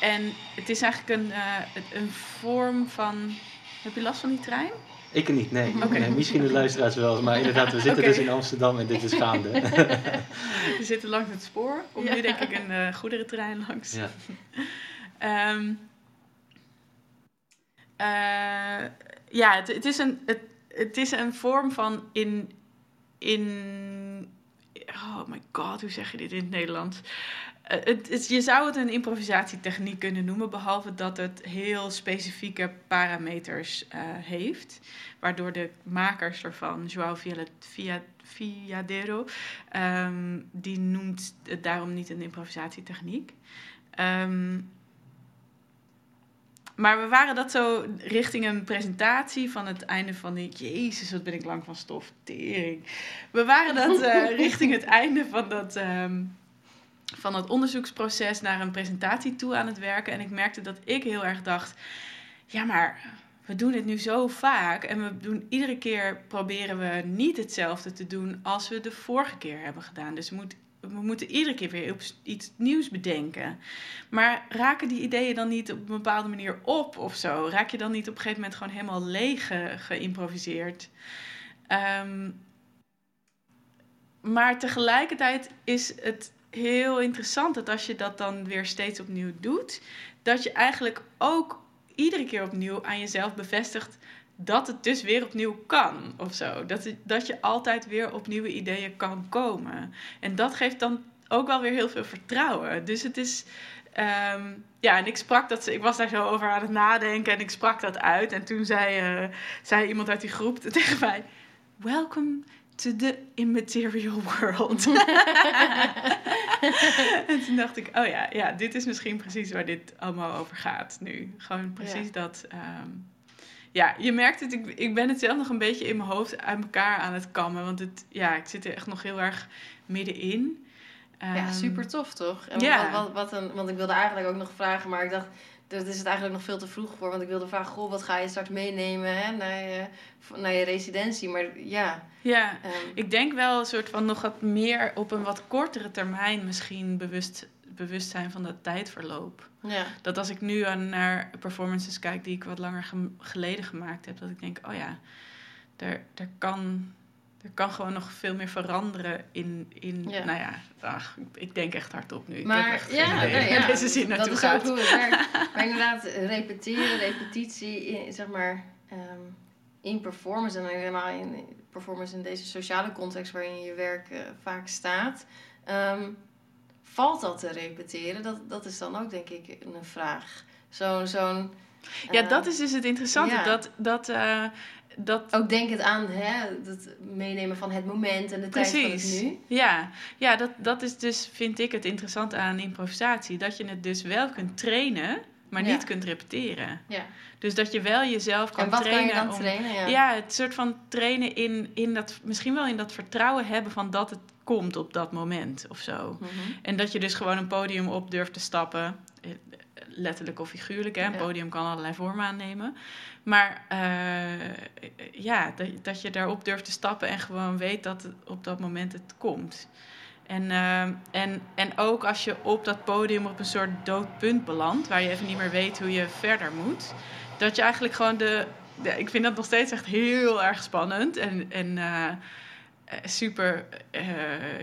en het is eigenlijk een, uh, een vorm van heb je last van die trein? Ik niet, nee. Okay. nee misschien de luisteraars wel, maar inderdaad, we zitten dus in Amsterdam en dit is gaande. [LAUGHS] we zitten langs het spoor. Komt ja. nu denk ik een uh, goederentrein langs. Ja. um, [LAUGHS] uh, ja, het, het, is een, het, het is een vorm van in, in... Oh my god, hoe zeg je dit in het Nederlands? Eh, het, je zou het een improvisatietechniek kunnen noemen, behalve dat het heel specifieke parameters uh, heeft. Waardoor de makers ervan, Joao Fiadero, um, die noemt het daarom niet een improvisatietechniek. Um, maar we waren dat zo richting een presentatie van het einde van die... Jezus, wat ben ik lang van stof. Tering. We waren dat uh, [LAUGHS] richting het einde van dat... Um, van het onderzoeksproces naar een presentatie toe aan het werken. En ik merkte dat ik heel erg dacht: ja, maar we doen het nu zo vaak. En we doen iedere keer proberen we niet hetzelfde te doen als we de vorige keer hebben gedaan. Dus we moeten iedere keer weer iets nieuws bedenken. Maar raken die ideeën dan niet op een bepaalde manier op of zo? Raak je dan niet op een gegeven moment gewoon helemaal leeg geïmproviseerd? Ehm, maar tegelijkertijd is het heel interessant dat als je dat dan weer steeds opnieuw doet, dat je eigenlijk ook iedere keer opnieuw aan jezelf bevestigt dat het dus weer opnieuw kan of zo. Dat, dat je altijd weer op nieuwe ideeën kan komen. En dat geeft dan ook wel weer heel veel vertrouwen. Dus het is. Ehm, ja, en ik sprak dat. Ik was daar zo over aan het nadenken en ik sprak dat uit. En toen zei, uh, zei iemand uit die groep [LAUGHS] tegen mij: Welcome to the immaterial world. [LAUGHS] en toen dacht ik, oh ja, ja, dit is misschien precies waar dit allemaal over gaat nu. Gewoon precies dat. Ehm, ja, je merkt het. Ik, ik ben het zelf nog een beetje in mijn hoofd uit elkaar aan het kammen. Want het, ja, ik zit er echt nog heel erg middenin. Um, ja, super tof toch? En ja. Wat, wat, een, want ik wilde eigenlijk ook nog vragen, maar ik dacht, dat is het eigenlijk nog veel te vroeg voor. Want ik wilde vragen, goh, wat ga je straks meenemen hè, naar, je, naar je residentie? Maar ja. Ja, um, ik denk wel een soort van nog wat meer op een wat kortere termijn misschien bewust bewustzijn van dat tijdverloop. Ja. Dat als ik nu naar performances kijk die ik wat langer geleden gemaakt heb, dat ik denk, oh ja, er, er, kan, er kan gewoon nog veel meer veranderen in, in nou ja, ach, ik denk echt hardop nu. Maar ik heb echt ja, nee, ja, deze zin dat is gaat. ook [LAUGHS] maar inderdaad, repeteren, repetitie, in, zeg maar, um, in performance en helemaal in performance in deze sociale context waarin je werk uh, vaak staat. Um, valt dat te repeteren? Dat, dat is dan ook denk ik een vraag. Zo'n. zo'n ja, dat is dus het interessante. Dat, dat, uh, dat... Ook denk het aan hè, het meenemen van het moment en de tijd van het nu. Ja, ja dat, dat is dus, vind ik, het interessante aan improvisatie. Dat je het dus wel kunt trainen, maar niet kunt repeteren. Ja. Dus dat je wel jezelf kan trainen. En wat kan je dan trainen? Ja. ja, het soort van trainen in, in dat, misschien wel in dat vertrouwen hebben van dat het komt op dat moment of zo. Mhm. En dat je dus gewoon een podium op durft te stappen. Eh, letterlijk of figuurlijk, hè? een podium kan allerlei vormen aannemen. Maar uh, ja, dat, dat je daarop durft te stappen en gewoon weet dat het op dat moment het komt. En, uh, en, en ook als je op dat podium op een soort doodpunt belandt, waar je even niet meer weet hoe je verder moet, dat je eigenlijk gewoon de. ik vind dat nog steeds echt heel erg spannend. En, en uh, super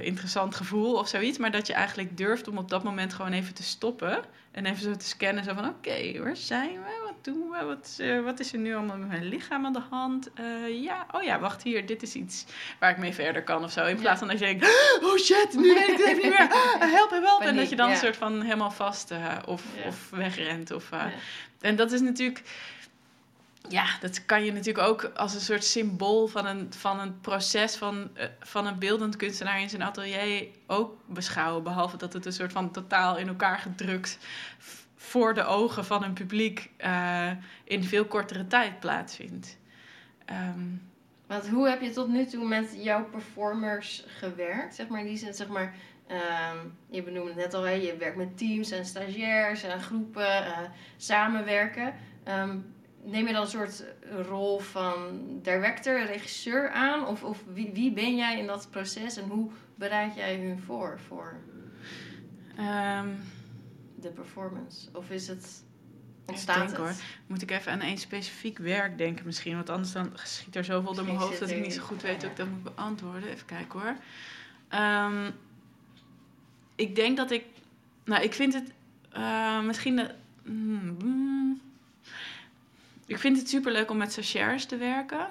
interessant gevoel of zoiets. Maar dat je eigenlijk durft om op dat moment gewoon even te stoppen. En even zo te scannen. Zo van, oké, waar zijn we? Wat doen we? Wat, uh, wat is er nu allemaal met mijn lichaam aan de hand? Uh, ja, oh ja, wacht hier. Dit is iets waar ik mee verder kan of zo. In plaats van dat je denkt, [GASPS] oh shit, nu weet ik het even niet meer. [LAUGHS] help, help. En dat je dan een soort van helemaal vast of, of wegrent. Of, En dat is natuurlijk ja, dat kan je natuurlijk ook als een soort symbool van een, van een proces van, uh, van een beeldend kunstenaar in zijn atelier ook beschouwen. Behalve dat het een soort van totaal in elkaar gedrukt voor de ogen van een publiek uh, in veel kortere tijd plaatsvindt. Um, Want hoe heb je tot nu toe met jouw performers gewerkt? Zeg maar, die zijn, zeg maar, um, je benoemde het net al, hè, je werkt met teams en stagiairs en groepen, uh, samenwerken. Um, neem je dan een soort rol van director, regisseur aan? Of, of wie, wie ben jij in dat proces en hoe bereid jij hun voor voor um, de performance? Of is het. Ontstaat denk, het? Hoor. Moet ik even aan één specifiek werk denken misschien? Want anders dan schiet er zoveel door mijn hoofd dat ik niet zo goed weet hoe ik dat moet beantwoorden. Even kijken hoor. Um, ik denk dat ik. Nou, ik vind het uh, misschien. De, mm, ik vind het super leuk om met stagiairs te werken.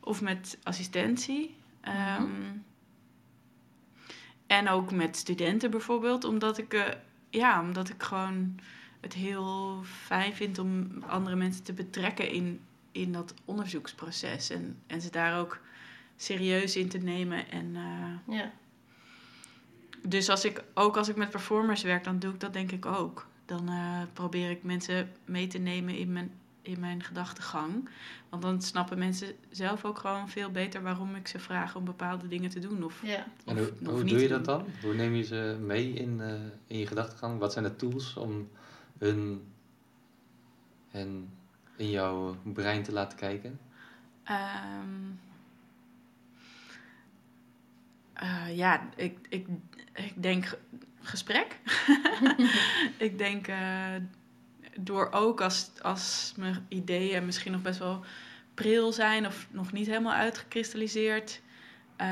Of met assistentie. Mhm. Ehm, en ook met studenten bijvoorbeeld. Omdat ik, uh, ja, omdat ik gewoon het heel fijn vind om andere mensen te betrekken in, in dat onderzoeksproces. En, en ze daar ook serieus in te nemen. En, uh, ja. Dus als ik, ook als ik met performers werk, dan doe ik dat denk ik ook. Dan uh, probeer ik mensen mee te nemen in mijn in mijn gedachtegang. Want dan snappen mensen zelf ook gewoon veel beter waarom ik ze vraag om bepaalde dingen te doen. Of, Ja. En of- hoe, of hoe niet doe je dat doen. dan? Hoe neem je ze mee in, eh, in je gedachtegang? Wat zijn de tools om hun en in jouw brein te laten kijken? Ehm, eh, ja, ik, ik, ik denk ge- gesprek. [LAUGHS] ik denk eh, door ook als, als mijn ideeën misschien nog best wel pril zijn of nog niet helemaal uitgekristalliseerd, eh,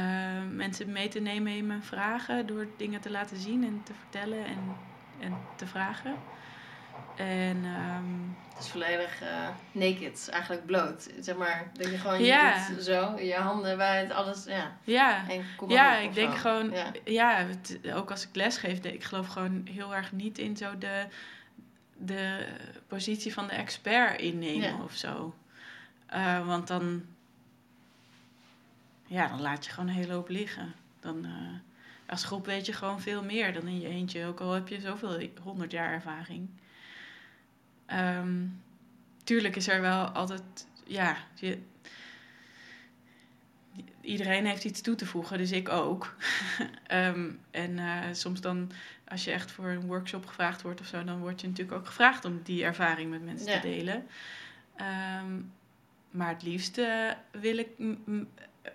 mensen mee te nemen in mijn vragen door dingen te laten zien en te vertellen en, en te vragen. En ehm, Het is volledig eh, naked, eigenlijk bloot. Zeg maar, dat je gewoon Ja. je doet zo, je handen wijd, alles, ja. ja, En Ja, ik denk zo. gewoon, Ja. ja, het- ook als ik les geef, ik geloof gewoon heel erg niet in zo de, de positie van de expert innemen Ja. of zo. Eh, want dan, ja, dan laat je gewoon een hele hoop liggen. Dan, eh, als groep weet je gewoon veel meer dan in je eentje, ook al heb je zoveel honderd jaar ervaring. Ehm, tuurlijk is er wel altijd, ja, je, iedereen heeft iets toe te voegen, dus ik ook. [LAUGHS] Ehm, en eh, soms dan, als je echt voor een workshop gevraagd wordt of zo, dan word je natuurlijk ook gevraagd om die ervaring met mensen Ja. te delen. Ehm, maar het liefst eh, wil ik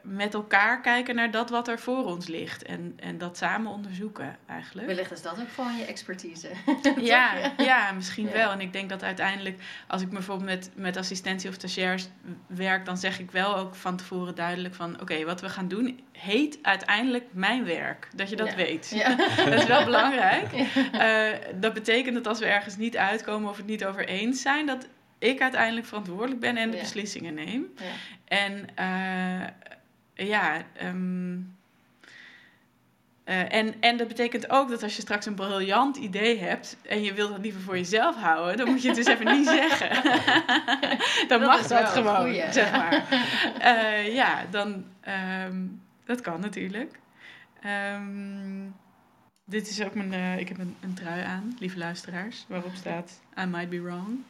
met elkaar kijken naar dat wat er voor ons ligt. En, en dat samen onderzoeken eigenlijk. Wellicht is dat ook gewoon je expertise. [LAUGHS] Ja, ja, misschien Ja. wel. En ik denk dat uiteindelijk, als ik bijvoorbeeld met, met assistentie of stagiairs werk, dan zeg ik wel ook van tevoren duidelijk van, oké, wat we gaan doen heet uiteindelijk mijn werk. Dat je dat Ja. weet. Ja. [LAUGHS] dat is wel belangrijk. [LAUGHS] Eh, dat betekent dat als we ergens niet uitkomen of het niet over eens zijn, dat ik uiteindelijk verantwoordelijk ben en de beslissingen neem. Ja. En eh, ja, ehm, eh, en, en dat betekent ook dat als je straks een briljant idee hebt en je wilt dat liever voor jezelf houden, dan moet je het dus even niet zeggen. [LAUGHS] dan Dat mag dat gewoon, goeie. zeg maar. Eh, ja, dan, ehm, dat kan natuurlijk. Ehm, dit is ook mijn, eh, ik heb een, een trui aan, lieve luisteraars, waarop staat I might be wrong.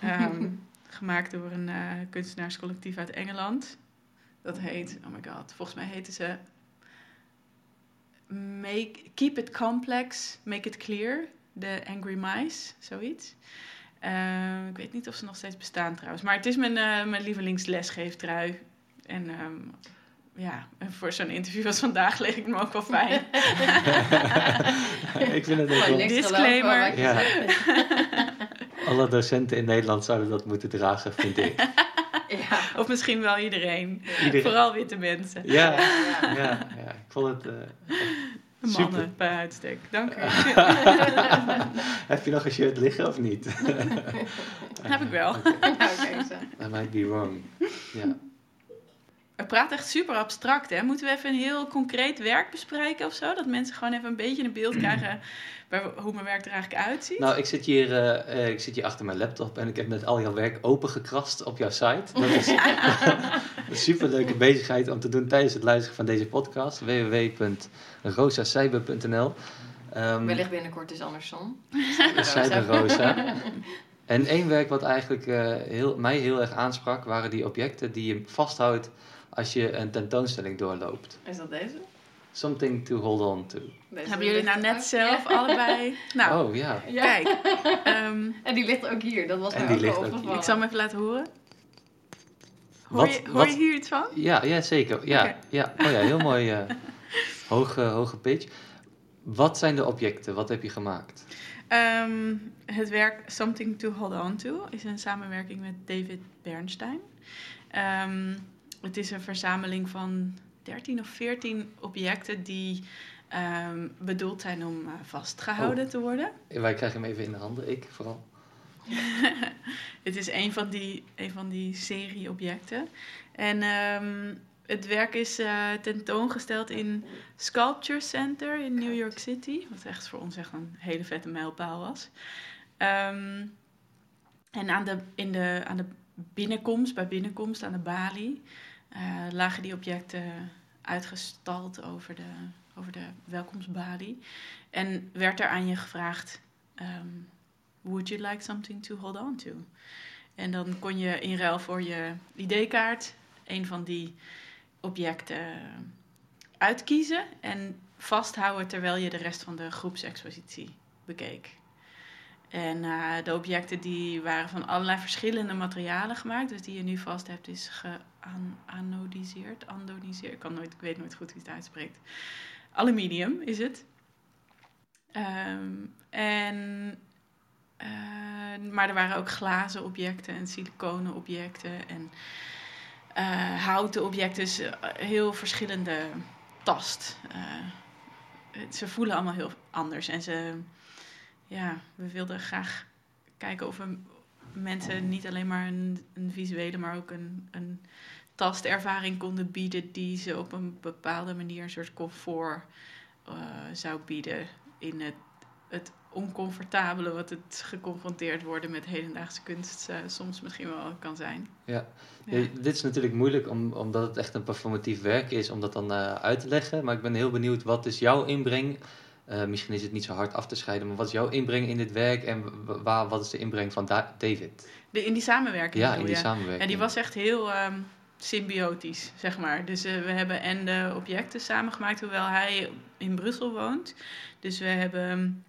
[LAUGHS] Gemaakt door een kunstenaarscollectief uit Engeland. Dat heet, oh my god, volgens mij heten ze make, Keep It Complex, Make It Clear, The Angry Mice, zoiets. Ehm, ik weet niet of ze nog steeds bestaan trouwens, maar het is mijn, eh mijn lievelingslesgeeftrui. En ehm, ja, en voor zo'n interview als vandaag leek ik me ook wel fijn. [LAUGHS] ik vind het niks Disclaimer. Ja. Alle docenten in Nederland zouden dat moeten dragen, vind ik. Ja. Of misschien wel iedereen. Iedereen. Vooral witte mensen. Ja, Ja, [LAUGHS] ja. ja, ja. Ik vond het... eh, Mannen Super. bij uitstek. Dank u. [LAUGHS] Heb je nog een shirt liggen of niet? [LAUGHS] Heb ik wel. Nou, kijk zo. I might be wrong. Ja. We praten echt super abstract, hè? Moeten we even een heel concreet werk bespreken of zo? Dat mensen gewoon even een beetje een beeld krijgen bij hoe mijn werk er eigenlijk uitziet? Nou, ik zit, hier, eh, eh, ik zit hier achter mijn laptop en ik heb net al jouw werk opengekrast op jouw site. [LAUGHS] Dat is [LAUGHS] een superleuke bezigheid om te doen tijdens het luisteren van deze podcast. www.rosacyber.nl Ehm, Wellicht binnenkort is andersom. Cyber Rosa. En één werk wat eigenlijk eh, heel, mij heel erg aansprak, waren die objecten die je vasthoudt als je een tentoonstelling doorloopt. Is dat deze? Something to hold on to. Deze Hebben jullie nou ook- net zelf [LAUGHS] Ja. allebei... Nou, Oh ja. Ja. kijk. [LAUGHS] ehm, En die ligt ook hier. Dat was En die ook ligt al ook hier. opgevallen. ik zal hem even laten horen. Hoor, Wat- je, hoor wat- je hier iets van? Ja, ja zeker. Ja, ja. Oh ja, heel mooi. eh, [LAUGHS] hoge, hoge pitch. Wat zijn de objecten? Wat heb je gemaakt? Ehm, het werk Something to Hold On To is een samenwerking met David Bernstein. Ehm, het is een verzameling van 13 of 14 objecten die ehm, bedoeld zijn om eh, vastgehouden te worden. Wij krijgen hem even in de handen, ik vooral. [LAUGHS] Het is een van die, een van die serie objecten. En ehm, het werk is eh, tentoongesteld in Sculpture Center in New York City. Wat echt voor ons echt een hele vette mijlpaal was. Ehm, en aan de, in de, aan de binnenkomst, bij binnenkomst aan de balie, eh, lagen die objecten uitgestald over de, over de welkomstbalie. En werd er aan je gevraagd... ehm, Would you like something to hold on to? En dan kon je in ruil voor je ID-kaart een van die objecten uitkiezen en vasthouden terwijl je de rest van de groepsexpositie bekeek. En uh, de objecten die waren van allerlei verschillende materialen gemaakt. Dus die je nu vast hebt is geanodiseerd. Andoniseerd. Ik, kan nooit, ik weet nooit goed hoe het uitspreekt. Aluminium is het. Um, en, uh, maar er waren ook glazen objecten en siliconen objecten. En uh, houten objecten. Dus heel verschillende tast. ze voelen allemaal heel anders. En ze ja, we wilden graag kijken of we mensen niet alleen maar een, een visuele, maar ook een, een tastervaring konden bieden die ze op een bepaalde manier een soort comfort uh, zou bieden in het, het oncomfortabele wat het geconfronteerd worden met hedendaagse kunst uh, soms misschien wel kan zijn. Ja, ja. dit is natuurlijk moeilijk om, omdat het echt een performatief werk is om dat dan uh, uit te leggen. Maar ik ben heel benieuwd, wat is jouw inbreng uh, misschien is het niet zo hard af te scheiden, maar wat is jouw inbreng in dit werk en waar, wat is de inbreng van da David? De, in die samenwerking? Ja, in die samenwerking. En die was echt heel um, symbiotisch, zeg maar. Dus uh, we hebben en de objecten samengemaakt, hoewel hij in Brussel woont. Dus we hebben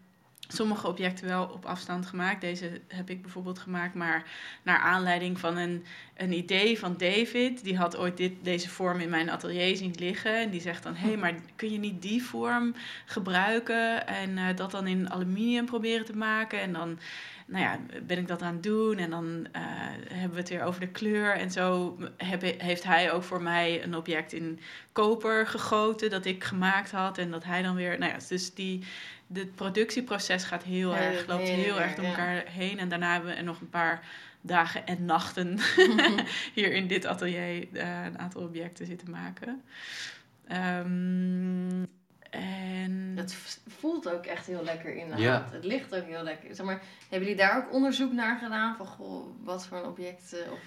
sommige objecten wel op afstand gemaakt. Deze heb ik bijvoorbeeld gemaakt, maar naar aanleiding van een, een idee van David. Die had ooit dit, deze vorm in mijn atelier zien liggen. En die zegt dan, hé, hey, maar kun je niet die vorm gebruiken en uh, dat dan in aluminium proberen te maken? En dan nou ja, ben ik dat aan het doen en dan uh, hebben we het weer over de kleur. En zo heb, heeft hij ook voor mij een object in koper gegoten dat ik gemaakt had. En dat hij dan weer, nou ja, dus die, het productieproces gaat heel erg, loopt heel erg door elkaar heen. En daarna hebben we er nog een paar dagen en nachten [LAUGHS] [LAUGHS] hier in dit atelier uh, een aantal objecten zitten maken. Um, en... Het voelt ook echt heel lekker in de hand. Het ligt ook heel lekker. Zeg maar, hebben jullie daar ook onderzoek naar gedaan? Van goh, wat voor een object? Of...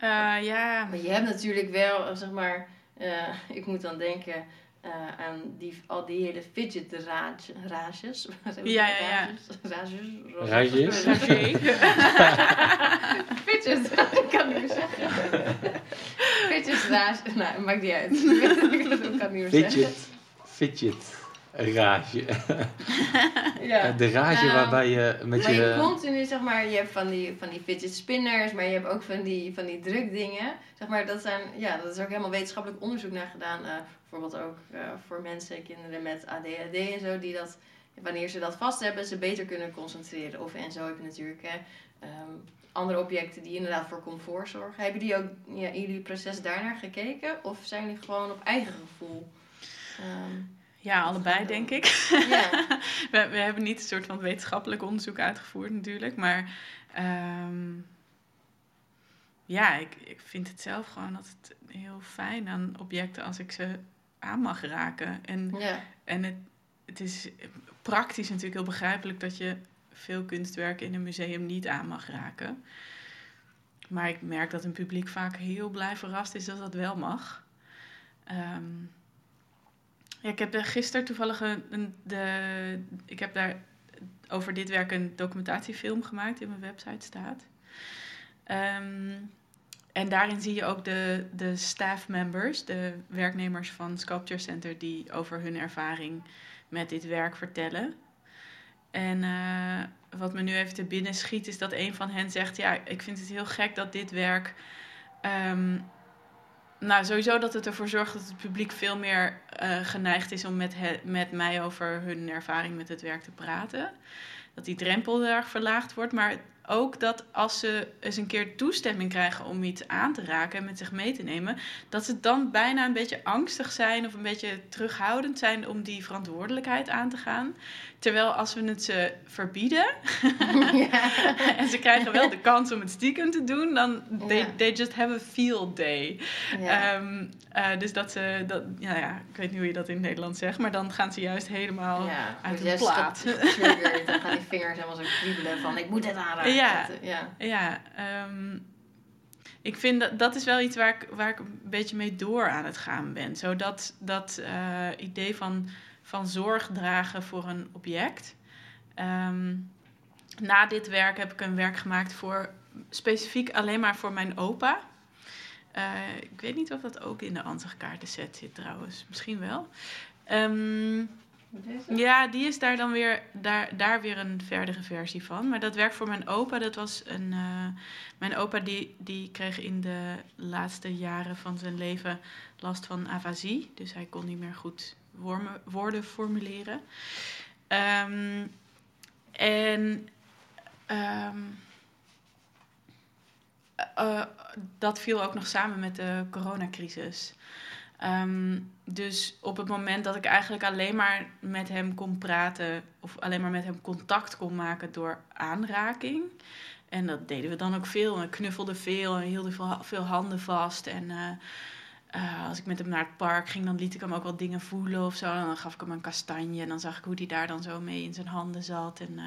Uh, ja. Maar je hebt natuurlijk wel, zeg maar, uh, ik moet dan denken uh, aan die, al die hele fidget rages. [LAUGHS] Ja, ja, ja. Rages? Rages? Fidget, [LAUGHS] ik kan niet meer zeggen. Fidget rages, nou, maakt niet uit. [LAUGHS] ik kan niet meer zeggen fidget rage. [LAUGHS] ja. De rage nou, waarbij je met maar je... je continu, zeg maar, je hebt van die, van die fidget spinners, maar je hebt ook van die, van die drukdingen. Zeg maar, dat zijn, ja, dat is ook helemaal wetenschappelijk onderzoek naar gedaan. Uh, bijvoorbeeld ook uh, voor mensen, kinderen met ADHD en zo, die dat, wanneer ze dat vast hebben, ze beter kunnen concentreren. Of, en zo heb je natuurlijk hè, um, andere objecten die inderdaad voor comfort zorgen. Hebben jullie ook ja, jullie proces daarnaar gekeken? Of zijn jullie gewoon op eigen gevoel? Um, ja, allebei denk ik. Ja. [LAUGHS] we, we, hebben niet een soort van wetenschappelijk onderzoek uitgevoerd natuurlijk, maar um, ja, ik, ik vind het zelf gewoon altijd heel fijn aan objecten als ik ze aan mag raken. En, ja. en het, het is praktisch natuurlijk heel begrijpelijk dat je veel kunstwerken in een museum niet aan mag raken. Maar ik merk dat een publiek vaak heel blij verrast is dat dat wel mag. Um, ik heb gisteren toevallig een, de, ik heb daar over dit werk een documentatiefilm gemaakt in mijn website staat. Um, en daarin zie je ook de, de staff members, de werknemers van Sculpture Center, die over hun ervaring met dit werk vertellen. En uh, wat me nu even te binnen schiet, is dat een van hen zegt: Ja, ik vind het heel gek dat dit werk um, nou, sowieso dat het ervoor zorgt dat het publiek veel meer uh, geneigd is om met, met mij over hun ervaring met het werk te praten. Dat die drempel heel erg verlaagd wordt. Maar ook dat als ze eens een keer toestemming krijgen om iets aan te raken en met zich mee te nemen, dat ze dan bijna een beetje angstig zijn of een beetje terughoudend zijn om die verantwoordelijkheid aan te gaan. Terwijl als we het ze verbieden [LAUGHS] ja. [LAUGHS] en ze krijgen wel de kans om het stiekem te doen, dan they, they just have a field day. Ja. Um, uh, dus dat ze, dat, ja, ja, ik weet niet hoe je dat in het Nederlands zegt, maar dan gaan ze juist helemaal uit de plaat. [LAUGHS] dan gaan die vingers helemaal zo kriebelen van ik moet het aanraken. Ja, ja. ja um, ik vind dat dat is wel iets waar ik, waar ik een beetje mee door aan het gaan ben. Zo dat, dat uh, idee van van zorg dragen voor een object. Um, na dit werk heb ik een werk gemaakt voor specifiek alleen maar voor mijn opa. Eh, ik weet niet of dat ook in de ansichtkaartenset zit trouwens. Misschien wel. Ehm, ja, die is daar dan weer, daar, daar weer een verdere versie van. Maar dat werkt voor mijn opa. Dat was een, uh, mijn opa die, die kreeg in de laatste jaren van zijn leven last van afasie. Dus hij kon niet meer goed woorden, formuleren. Um, en um, uh, dat viel ook nog samen met de coronacrisis. Um, dus op het moment dat ik eigenlijk alleen maar met hem kon praten, of alleen maar met hem contact kon maken door aanraking. En dat deden we dan ook veel. En knuffelde veel en hielden veel, handen vast. En uh, uh, als ik met hem naar het park ging, dan liet ik hem ook wel dingen voelen of zo. En dan gaf ik hem een kastanje en dan zag ik hoe hij daar dan zo mee in zijn handen zat. En, uh,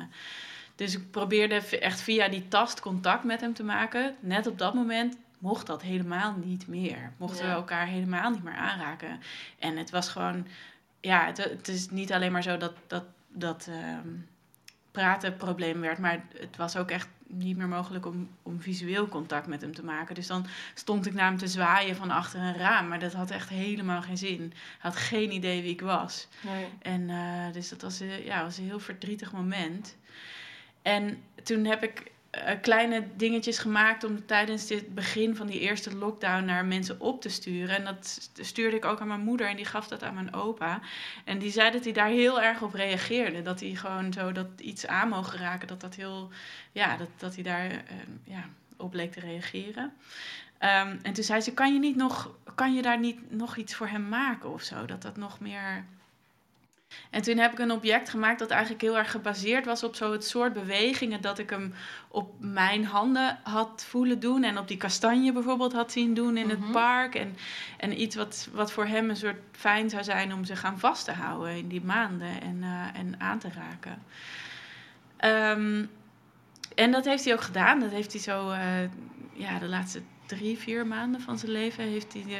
dus ik probeerde echt via die tast contact met hem te maken. Net op dat moment mocht dat helemaal niet meer. Mochten ja. we elkaar helemaal niet meer aanraken. En het was gewoon, ja, het, het is niet alleen maar zo dat, dat, dat um, praten een probleem werd, maar het was ook echt niet meer mogelijk om, om visueel contact met hem te maken. Dus dan stond ik naar hem te zwaaien van achter een raam, maar dat had echt helemaal geen zin. Hij had geen idee wie ik was. Nee. En uh, dus dat was, ja, was een heel verdrietig moment. En toen heb ik uh, kleine dingetjes gemaakt om tijdens het begin van die eerste lockdown naar mensen op te sturen. En dat stuurde ik ook aan mijn moeder en die gaf dat aan mijn opa. En die zei dat hij daar heel erg op reageerde. Dat hij gewoon zo dat iets aan mogen raken, dat dat heel, ja, dat, dat hij daar uh, ja, op leek te reageren. Um, en toen zei ze, kan je, niet nog, kan je daar niet nog iets voor hem maken of zo? Dat dat nog meer en toen heb ik een object gemaakt dat eigenlijk heel erg gebaseerd was op zo het soort bewegingen dat ik hem op mijn handen had voelen doen. En op die kastanje bijvoorbeeld had zien doen in het mm -hmm. park. En, en iets wat, wat voor hem een soort fijn zou zijn om zich aan vast te houden in die maanden en, uh, en aan te raken. Um, en dat heeft hij ook gedaan. Dat heeft hij zo, uh, ja, de laatste drie, vier maanden van zijn leven heeft hij. Uh,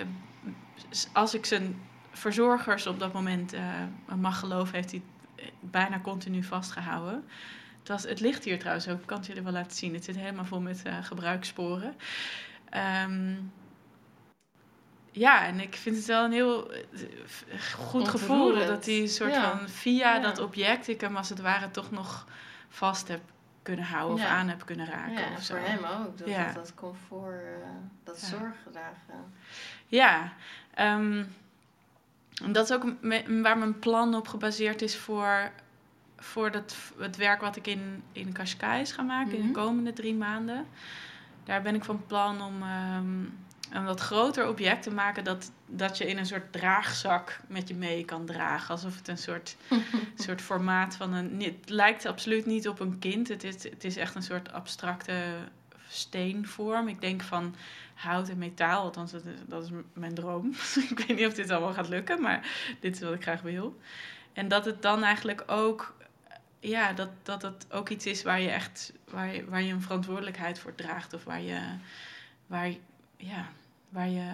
als ik zijn verzorgers op dat moment uh, mag geloven, heeft hij bijna continu vastgehouden. Het, was, het ligt hier trouwens ook, ik kan het jullie wel laten zien. Het zit helemaal vol met uh, gebruikssporen. Um, ja, en ik vind het wel een heel goed gevoel dat hij een soort ja. van via ja. dat object ik hem als het ware toch nog vast heb kunnen houden of aan heb kunnen raken. Ja, of zo. voor hem ook. Dat, dat, dat comfort, uh, dat zorg gedragen. Ja, um, dat is ook waar mijn plan op gebaseerd is voor, voor dat, het werk wat ik in, in Cascais ga maken mm -hmm. in de komende drie maanden. Daar ben ik van plan om um, een wat groter object te maken dat, dat je in een soort draagzak met je mee kan dragen. Alsof het een soort, [LAUGHS] soort formaat van een. Het lijkt absoluut niet op een kind. Het is, het is echt een soort abstracte steenvorm. Ik denk van hout en metaal, althans dat is, dat is mijn droom. [LAUGHS] ik weet niet of dit allemaal gaat lukken, maar dit is wat ik graag wil. En dat het dan eigenlijk ook, ja, dat, dat het ook iets is waar je echt, waar je, waar je een verantwoordelijkheid voor draagt of waar je, waar, ja, waar je,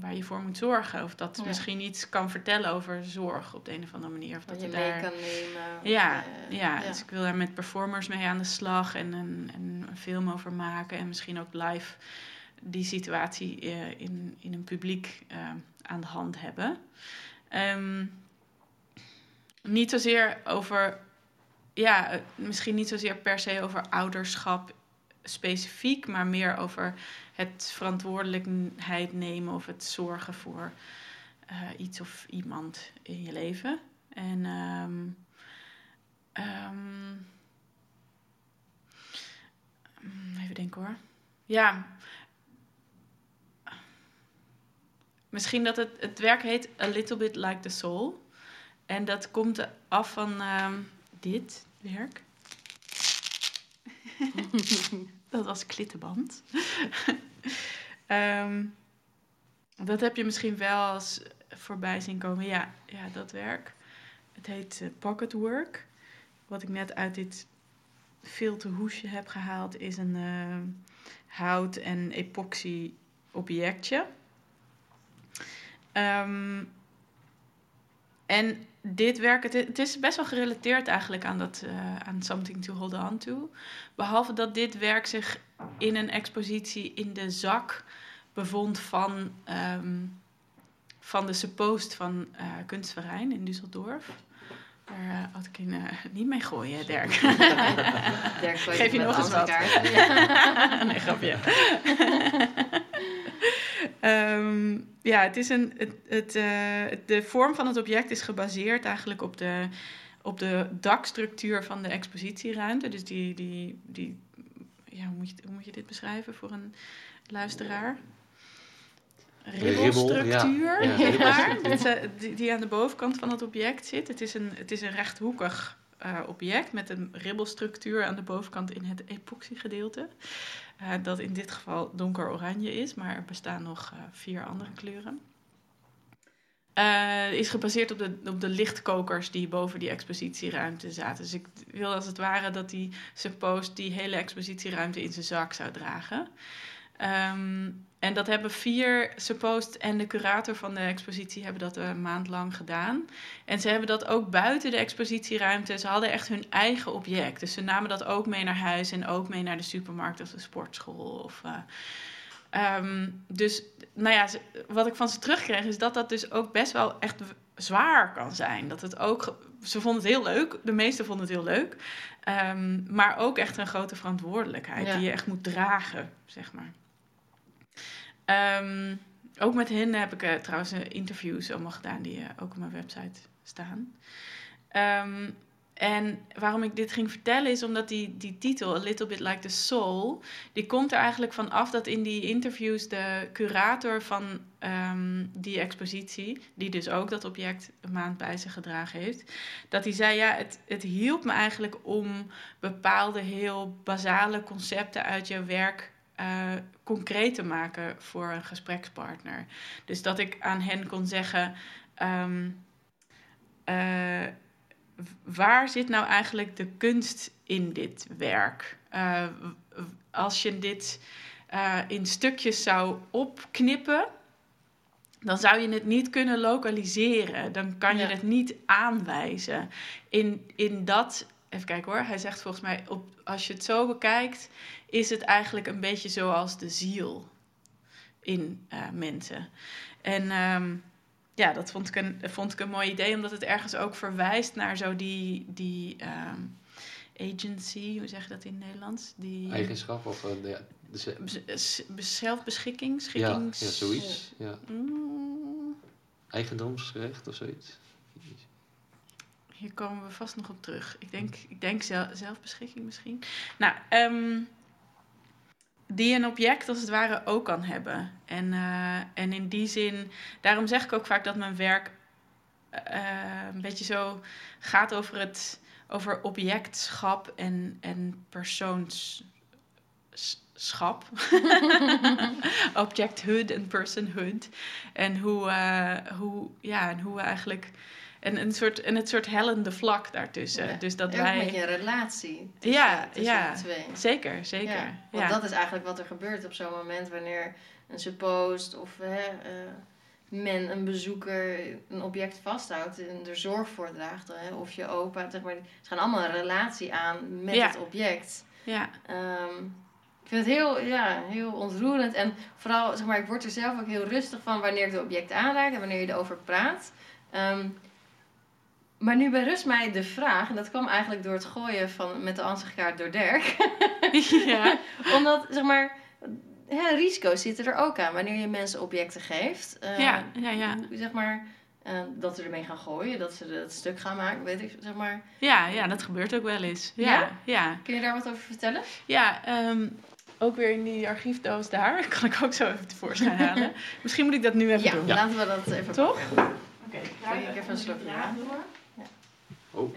waar je voor moet zorgen. Of dat ja. misschien iets kan vertellen over zorg op de een of andere manier. Of dat je, je daar... mee kan nemen. Ja, uh, ja, ja, dus ik wil daar met performers mee aan de slag en een, en een film over maken. En misschien ook live die situatie uh, in, in een publiek uh, aan de hand hebben. Um, niet zozeer over, ja, misschien niet zozeer per se over ouderschap specifiek, maar meer over het verantwoordelijkheid nemen of het zorgen voor uh, iets of iemand in je leven. En um, um, even denken hoor. Ja, misschien dat het, het werk heet A Little Bit Like the Soul. En dat komt af van um, dit werk. [LAUGHS] dat was klittenband. um, [LAUGHS] dat heb je misschien wel als voorbij zien komen. Ja, ja dat werk. Het heet uh, Pocket Work. Wat ik net uit dit filter hoesje heb gehaald is een uh, hout- en epoxy objectje. Um, en dit werk, het, het is best wel gerelateerd eigenlijk aan, dat, uh, aan Something to Hold On To. Behalve dat dit werk zich in een expositie in de zak bevond van, um, van de suppost van uh, Kunstverein in Düsseldorf. Daar uh, had ik in, uh, niet mee gooien, Dirk. [LAUGHS] Dirk Geef je nog eens wat. [LAUGHS] nee, grapje. [LAUGHS] um, ja, het is een, het, het, uh, de vorm van het object is gebaseerd eigenlijk op de, op de dakstructuur van de expositieruimte. Dus die, die, die ja, hoe, moet je, hoe moet je dit beschrijven voor een luisteraar? ribbelstructuur, ja. Ja, die, die, aan de bovenkant van het object zit. Het is een, het is een rechthoekig uh, object met een ribbelstructuur aan de bovenkant in het epoxygedeelte. Uh, dat in dit geval donker oranje is, maar er bestaan nog uh, vier andere kleuren. is gebaseerd op de, op de lichtkokers die boven die expositieruimte zaten. Dus ik wil als het ware dat die suppost die hele expositieruimte in zijn zak zou dragen. Um, en dat hebben vier supposed en de curator van de expositie hebben dat een maand lang gedaan. En ze hebben dat ook buiten de expositieruimte. Ze hadden echt hun eigen object. Dus ze namen dat ook mee naar huis en ook mee naar de supermarkt of de sportschool. Of, uh, um, dus nou ja, wat ik van ze terugkreeg is dat dat dus ook best wel echt zwaar kan zijn. Dat het ook, ze vonden het heel leuk, de meesten vonden het heel leuk. Um, maar ook echt een grote verantwoordelijkheid ja. die je echt moet dragen, zeg maar. Um, ook met hen heb ik uh, trouwens interviews allemaal gedaan die uh, ook op mijn website staan. Um, en waarom ik dit ging vertellen is omdat die, die titel, A Little Bit Like the Soul, die komt er eigenlijk van af dat in die interviews de curator van um, die expositie, die dus ook dat object een maand bij zich gedragen heeft, dat hij zei, ja, het, het hielp me eigenlijk om bepaalde heel basale concepten uit jouw werk uh, concreet te maken voor een gesprekspartner. Dus dat ik aan hen kon zeggen: um, uh, waar zit nou eigenlijk de kunst in dit werk? Uh, als je dit in stukjes zou opknippen. Dan zou je het niet kunnen lokaliseren. Dan kan je het niet aanwijzen. In, in dat Even kijken hoor. Hij zegt volgens mij, op, als je het zo bekijkt, is het eigenlijk een beetje zoals de ziel in uh, mensen. En um, ja, dat vond ik, een, vond ik een mooi idee, omdat het ergens ook verwijst naar zo die, die um, agency, hoe zeg je dat in het Nederlands? Die, Eigenschap of uh, de, de, zelfbeschikking, schikkings... Ja, ja zoiets. Ja. Mm. Eigendomsrecht of zoiets. Hier komen we vast nog op terug. Ik denk, ik denk zelfbeschikking misschien. Nou, um, die een object als het ware ook kan hebben. En, uh, en in die zin, daarom zeg ik ook vaak dat mijn werk uh, een beetje zo gaat over het over objectschap en, en persoonschap. [LAUGHS] Objecthood en personhood. En hoe, uh, hoe, ja, en hoe we eigenlijk en een soort, en het soort hellende vlak daartussen. Ja. Dus dat en wij. met je relatie. Tussen, ja, tussen ja. de twee. Zeker, zeker. Ja, want dat is eigenlijk wat er gebeurt op zo'n moment wanneer een suppost of hè, uh, men, een bezoeker, een object vasthoudt en er zorg voor draagt. Hè, of je opa, zeg maar. Ze gaan allemaal een relatie aan met het object. Ja. Um, ik vind het heel, ja, heel ontroerend. En vooral, zeg maar, ik word er zelf ook heel rustig van wanneer ik het object aanraak en wanneer je erover praat. Um, maar nu berust mij de vraag, en dat kwam eigenlijk door het gooien van, met de ansichtkaart door Dirk. [LAUGHS] ja. [LAUGHS] Omdat, zeg maar, hè, risico's zitten er ook aan wanneer je mensen objecten geeft. Uh, ja, ja, ja. Zeg maar, uh, dat ze ermee gaan gooien, dat ze het stuk gaan maken, weet ik, zeg maar. Ja, ja, dat gebeurt ook wel eens. Ja, ja. ja. Kun je daar wat over vertellen? Ja, um, ook weer in die archiefdoos daar. [LAUGHS] Kan ik ook zo even tevoorschijn halen. Misschien moet ik dat nu even ja, doen. Ja, laten we dat even Toch? Oké, okay, ik even een slokje aan. Oh. [LAUGHS]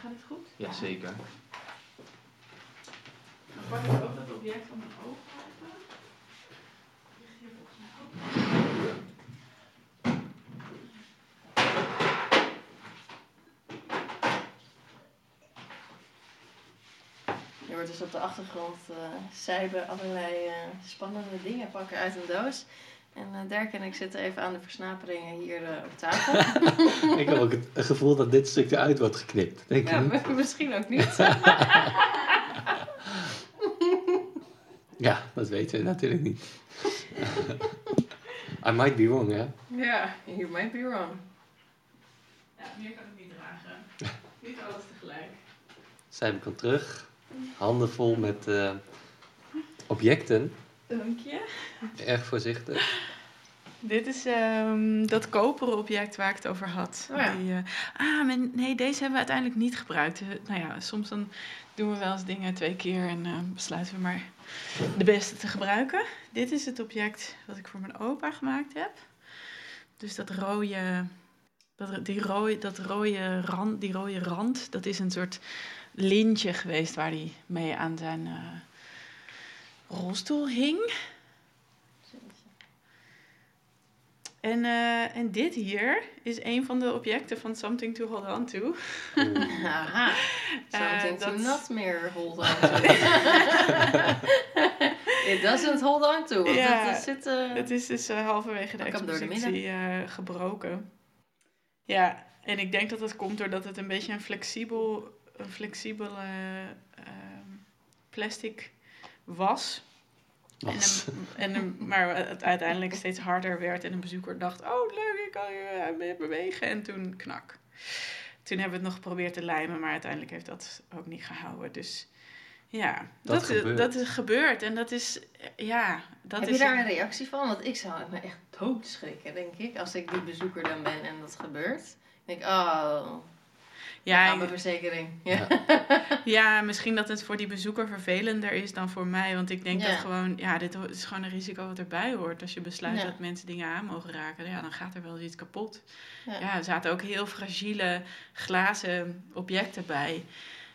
Gaat het goed? Ja, zeker. Dan pak ik ook dat object van mijn oog. Ligt hier volgens mij ook. Je hoort dus op de achtergrond uh, allerlei uh, spannende dingen pakken uit een doos. En uh, Dirk en ik zitten even aan de versnaperingen hier uh, op tafel. [LAUGHS] ik heb ook het gevoel dat dit stuk eruit wordt geknipt. Denk ja, je [LAUGHS] misschien ook niet. [LAUGHS] ja, dat weten we natuurlijk niet. I might be wrong, hè? Ja, you might be wrong. Ja, meer kan ik niet dragen. niet alles tegelijk. Zij komt terug. Handen vol met uh, objecten. Dank je. Erg voorzichtig. Dit is um, dat koperen object waar ik het over had. Oh ja. Die, uh, ah, nee, deze hebben we uiteindelijk niet gebruikt. Uh, nou ja, soms dan doen we wel eens dingen twee keer en uh, besluiten we maar de beste te gebruiken. Dit is het object wat ik voor mijn opa gemaakt heb. Dus dat rode, dat, die rode, dat rode rand, die rode rand, dat is een soort lintje geweest waar hij mee aan zijn rolstoel hing. En, uh, en dit hier is een van de objecten van Something to Hold On To. Aha. Something Uh, to dat- not meer hold on to. [LAUGHS] It doesn't hold on to. Want Ja, het zit... eh, Het is dus eh, halverwege de expositie eh, gebroken. Ja, en ik denk dat dat komt doordat het een beetje een flexibel, een flexibele ehm, plastic was. En en maar het uiteindelijk steeds harder werd en een bezoeker dacht, oh leuk, ik kan je mee bewegen. En toen knak. Toen hebben we het nog geprobeerd te lijmen, maar uiteindelijk heeft dat ook niet gehouden. Dus ja, Dat dat, gebeurt. dat is gebeurd. En dat is, ja, dat heb is... je daar een reactie van? Want ik zou me echt doodschrikken, denk ik. Als ik die bezoeker dan ben en dat gebeurt. Dan denk ik, oh, ja, mijn verzekering. Ja. [LAUGHS] Ja, misschien dat het voor die bezoeker vervelender is dan voor mij. Want ik denk Ja. dat gewoon, ja, dit is gewoon een risico wat erbij hoort. Als je besluit Ja. dat mensen dingen aan mogen raken, ja, dan gaat er wel eens iets kapot. Ja. Ja, er zaten ook heel fragiele glazen objecten bij.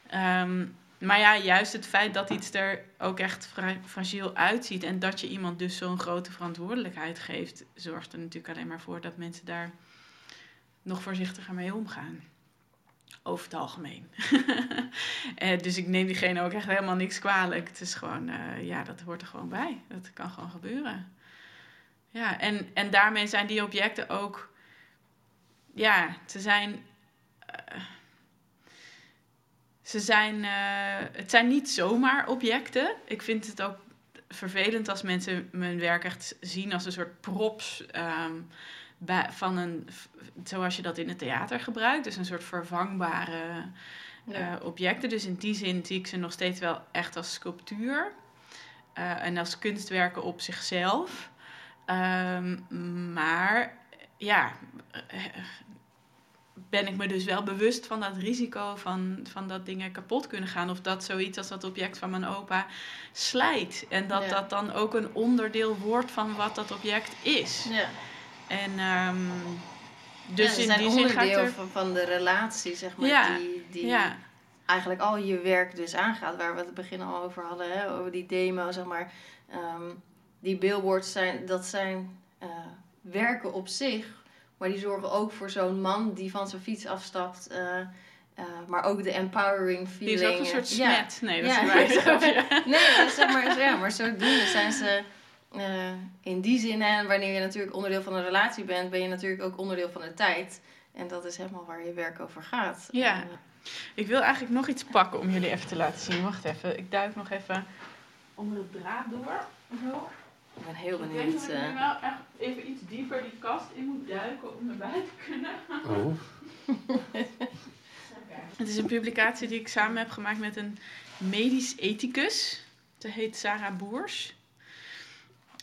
Ehm, maar ja, juist het feit dat iets er ook echt fra- fragiel uitziet en dat je iemand dus zo'n grote verantwoordelijkheid geeft, zorgt er natuurlijk alleen maar voor dat mensen daar nog voorzichtiger mee omgaan. Over het algemeen. [LAUGHS] Eh, dus ik neem diegene ook echt helemaal niks kwalijk. Het is gewoon, eh, ja, dat hoort er gewoon bij. Dat kan gewoon gebeuren. Ja, en, en daarmee zijn die objecten ook, ja, ze zijn, eh, ze zijn, het zijn niet zomaar objecten. Ik vind het ook vervelend als mensen mijn werk echt zien als een soort props ehm, bij, van een, zoals je dat in het theater gebruikt. Dus een soort vervangbare eh, objecten. Dus in die zin zie ik ze nog steeds wel echt als sculptuur. eh, en als kunstwerken op zichzelf. Ehm, maar ja, ben ik me dus wel bewust van dat risico van, van dat dingen kapot kunnen gaan. Of dat zoiets als dat object van mijn opa slijt. En dat Ja. dat dan ook een onderdeel wordt van wat dat object is. Ja. En ehm, dus ja, in zijn die onderdeel er... van, van de relatie, zeg maar, Ja, die, die Ja, eigenlijk al je werk dus aangaat. Waar we het begin al over hadden, hè, over die demo, zeg maar. Ehm, die billboards zijn, dat zijn eh, werken op zich. Maar die zorgen ook voor zo'n man die van zijn fiets afstapt. eh, eh, maar ook de empowering die feeling. is ook een soort smet. Nee, dat is waar. [LAUGHS] Nee, zeg maar, ja, maar zodoende zijn ze eh, in die zin. En wanneer je natuurlijk onderdeel van een relatie bent, ben je natuurlijk ook onderdeel van de tijd. En dat is helemaal waar je werk over gaat. Ja. En, Ik wil eigenlijk nog iets pakken om jullie even te laten zien. Wacht even, ik duik nog even onder het draad door. Zo. ik ben heel Ik denk benieuwd. dat ik eh, nu wel echt even iets dieper die kast in moet duiken om erbij te kunnen. Oh, [LAUGHS] Het is een publicatie die ik samen heb gemaakt met een medisch ethicus. Ze heet Sarah Boers.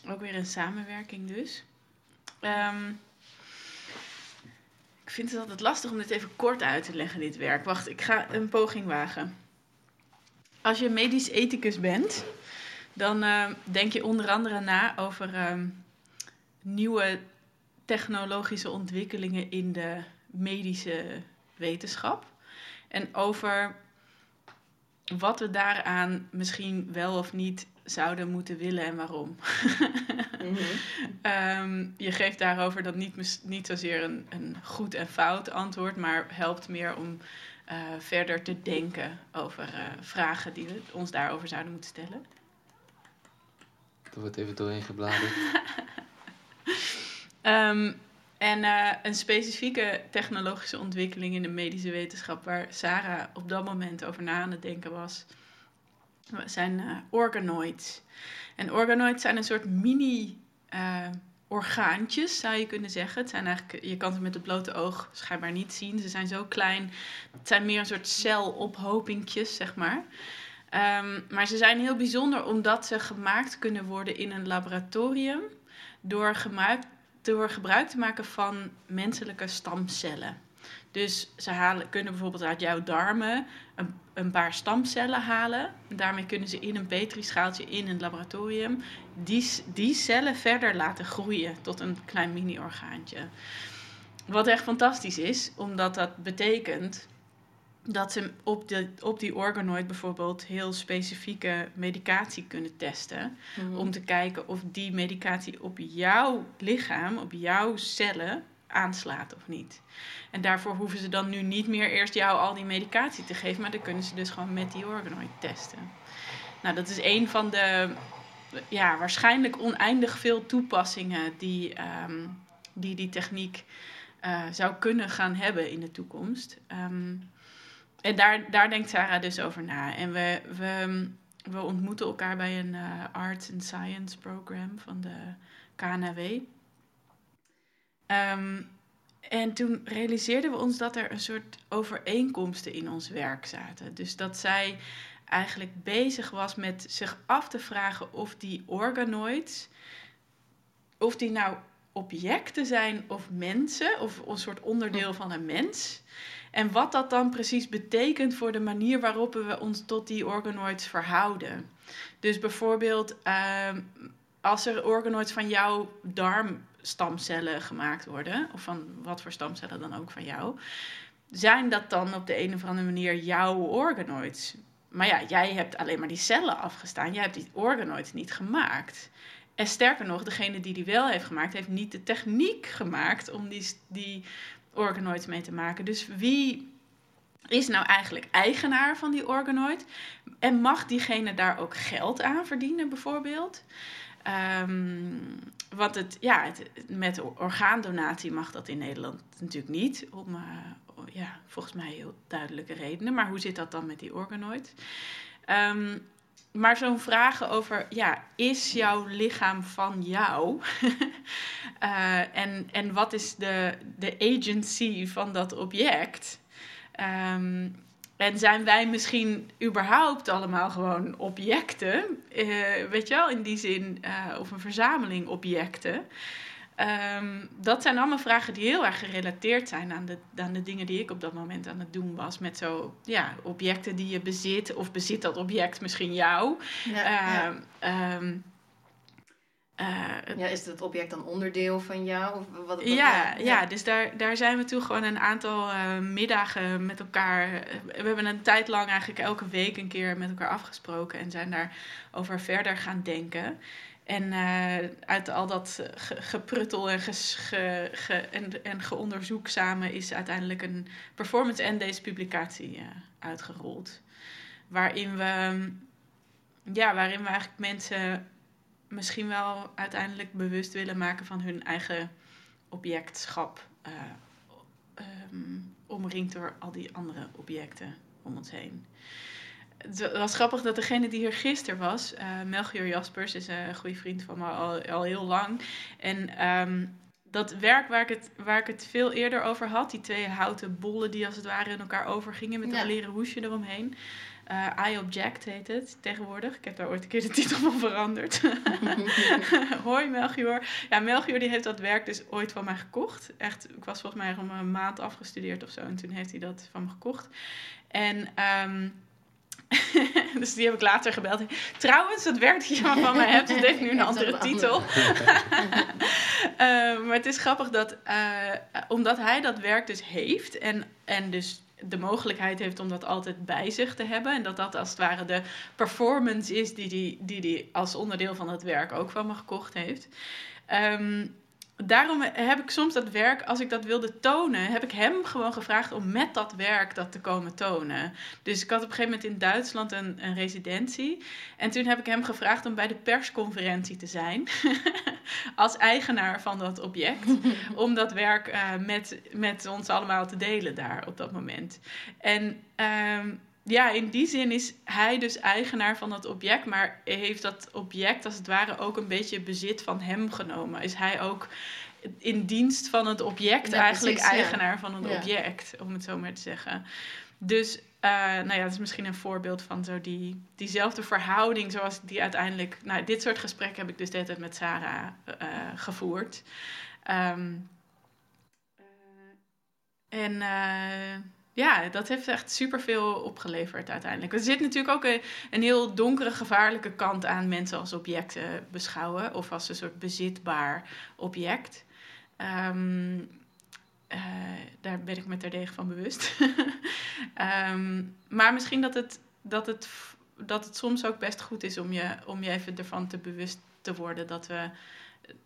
Ook weer een samenwerking dus. Ehm, ik vind het altijd lastig om dit even kort uit te leggen, dit werk. Wacht, ik ga een poging wagen. Als je medisch ethicus bent, dan eh, denk je onder andere na over ehm, nieuwe technologische ontwikkelingen in de medische wetenschap. En over wat we daaraan misschien wel of niet zouden moeten willen en waarom. [LAUGHS] mhm. Ehm, je geeft daarover dan niet, niet zozeer een, een goed en fout antwoord, maar helpt meer om eh, verder te denken over eh, vragen die we ons daarover zouden moeten stellen. er wordt even doorheen gebladerd. [LAUGHS] Ehm, en uh, een specifieke technologische ontwikkeling in de medische wetenschap waar Sarah op dat moment over na aan het denken was, zijn uh, organoids. En organoids zijn een soort mini uh, orgaantjes, zou je kunnen zeggen. Het zijn eigenlijk, je kan ze met het blote oog schijnbaar niet zien. Ze zijn zo klein. Het zijn meer een soort celophopingjes, zeg maar. Um, maar ze zijn heel bijzonder omdat ze gemaakt kunnen worden in een laboratorium door, gemaakt, door gebruik te maken van menselijke stamcellen. Dus ze halen, kunnen bijvoorbeeld uit jouw darmen een, een paar stamcellen halen. Daarmee kunnen ze in een petrischaaltje in een laboratorium die, die cellen verder laten groeien tot een klein mini-orgaantje. Wat echt fantastisch is, omdat dat betekent dat ze op, de, op die organoid bijvoorbeeld heel specifieke medicatie kunnen testen. Mhm. Om te kijken of die medicatie op jouw lichaam, op jouw cellen aanslaat of niet. En daarvoor hoeven ze dan nu niet meer eerst jou al die medicatie te geven, maar dan kunnen ze dus gewoon met die organoid testen. Nou, dat is een van de ja, waarschijnlijk oneindig veel toepassingen die um, die, die techniek uh, zou kunnen gaan hebben in de toekomst. Um, en daar, daar denkt Sarah dus over na. En we, we, we ontmoeten elkaar bij een uh, Arts and Science program van de KNW. Um, en toen realiseerden we ons dat er een soort overeenkomsten in ons werk zaten. Dus dat zij eigenlijk bezig was met zich af te vragen of die organoids, of die nou objecten zijn of mensen, of een soort onderdeel van een mens. En wat dat dan precies betekent voor de manier waarop we ons tot die organoids verhouden. Dus bijvoorbeeld, ehm, als er organoids van jouw darmstamcellen gemaakt worden, of van wat voor stamcellen dan ook van jou, zijn dat dan op de een of andere manier jouw organoids? Maar ja, jij hebt alleen maar die cellen afgestaan. Jij hebt die organoids niet gemaakt. En sterker nog, degene die die wel heeft gemaakt, heeft niet de techniek gemaakt om die, die organoids mee te maken. Dus wie is nou eigenlijk eigenaar van die organoid? En mag diegene daar ook geld aan verdienen, bijvoorbeeld? Um, want het, ja, het, met orgaandonatie mag dat in Nederland natuurlijk niet. Om, uh, ja, volgens mij heel duidelijke redenen. Maar hoe zit dat dan met die organoid? Um, maar zo'n vragen over, ja, is jouw lichaam van jou? uh, [LAUGHS] en, en wat is de, de agency van dat object? Um, en zijn wij misschien überhaupt allemaal gewoon objecten? Uh, weet je wel, in die zin, uh, of een verzameling objecten. Um, dat zijn allemaal vragen die heel erg gerelateerd zijn aan de, aan de dingen die ik op dat moment aan het doen was. Met zo, ja, objecten die je bezit, of bezit dat object misschien jou. Ja, ja. Um, uh, ja, is het object dan onderdeel van jou? Of wat, wat ja, ja, ja, dus daar, daar zijn we toen gewoon een aantal uh, middagen met elkaar. We hebben een tijd lang eigenlijk elke week een keer met elkaar afgesproken en zijn daarover verder gaan denken. En uh, uit al dat gepruttel en, ge, ge, en, en geonderzoek samen is uiteindelijk een performance en deze publicatie uitgerold. Waarin we, ja, waarin we eigenlijk mensen misschien wel uiteindelijk bewust willen maken van hun eigen objectschap. Uh, um, omringd door al die andere objecten om ons heen het was grappig dat degene die hier gisteren was, uh, Melchior Jaspers, is een goede vriend van me al, al heel lang. En um, dat werk waar ik, het, waar ik het veel eerder over had, die twee houten bollen die als het ware in elkaar overgingen met ja. een leren hoesje eromheen. Uh, I Object heet het tegenwoordig. Ik heb daar ooit een keer de [LAUGHS] titel van veranderd. [LAUGHS] Hoi Melchior. Ja, Melchior die heeft dat werk dus ooit van mij gekocht. Echt, ik was volgens mij om een maand afgestudeerd of zo. En toen heeft hij dat van me gekocht. En um, [LAUGHS] dus die heb ik later gebeld. Trouwens, dat werk dat je van mij hebt, dat heeft nu een andere titel. uh, maar het is grappig dat, uh, omdat hij dat werk dus heeft en, en dus de mogelijkheid heeft om dat altijd bij zich te hebben. En dat dat als het ware de performance is die hij die, die, die als onderdeel van het werk ook van me gekocht heeft. Um, daarom heb ik soms dat werk, als ik dat wilde tonen, heb ik hem gewoon gevraagd om met dat werk dat te komen tonen. Dus ik had op een gegeven moment in Duitsland een, een residentie. En toen heb ik hem gevraagd om bij de persconferentie te zijn. [LAUGHS] als eigenaar van dat object. [LAUGHS] om dat werk uh, met, met ons allemaal te delen daar op dat moment. En. Ehm, ja, in die zin is hij dus eigenaar van dat object, maar heeft dat object als het ware ook een beetje bezit van hem genomen. Is hij ook in dienst van het object eigenlijk eigenaar van het object, om het zo maar te zeggen. Dus uh, nou ja, dat is misschien een voorbeeld van zo die, diezelfde verhouding zoals die uiteindelijk... Nou, dit soort gesprekken heb ik dus de met Sarah uh, gevoerd. Um, en ja, dat heeft echt superveel opgeleverd uiteindelijk. Er zit natuurlijk ook een, een, heel donkere, gevaarlijke kant aan mensen als objecten beschouwen. Of als een soort bezitbaar object. Um, uh, daar ben ik me terdege van bewust. um, [LAUGHS] maar misschien dat het, dat, het, dat het soms ook best goed is om je, om je even ervan te bewust te worden dat we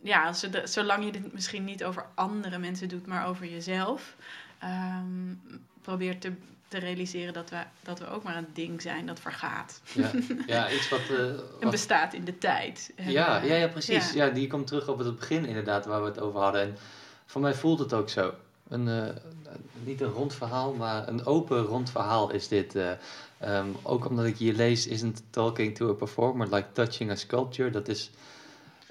ja, zolang je dit misschien niet over andere mensen doet, maar over jezelf, um, probeert te, te realiseren dat we, dat we ook maar een ding zijn dat vergaat. Ja, ja [LAUGHS] iets wat... Uh, en bestaat in de tijd. Ja, ja, ja precies. Ja. die komt terug op het begin inderdaad waar we het over hadden. En voor mij voelt het ook zo. Een, uh, niet een rond verhaal, maar een open rond verhaal is dit. Uh, um, ook omdat ik hier lees, isn't talking to a performer like touching a sculpture. Dat is...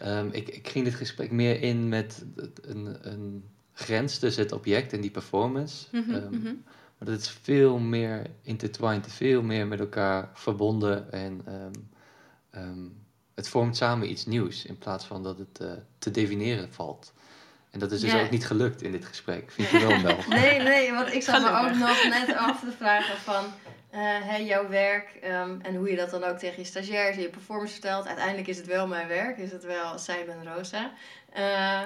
Um, ik, ik ging dit gesprek meer in met een, een grens tussen het object en die performance. Mm -hmm, maar dat is veel meer intertwined, veel meer met elkaar verbonden en um, het vormt samen iets nieuws in plaats van dat het uh, te definiëren valt. En dat is dus ook niet gelukt in dit gesprek. Vind je [LAUGHS] wel wel? nee, nee, want ik zat me ook nog net af te vragen van uh, jouw werk um, en hoe je dat dan ook tegen je stagiairs en je performance vertelt. Uiteindelijk is het wel mijn werk, is het wel Cyber Rosa. Uh,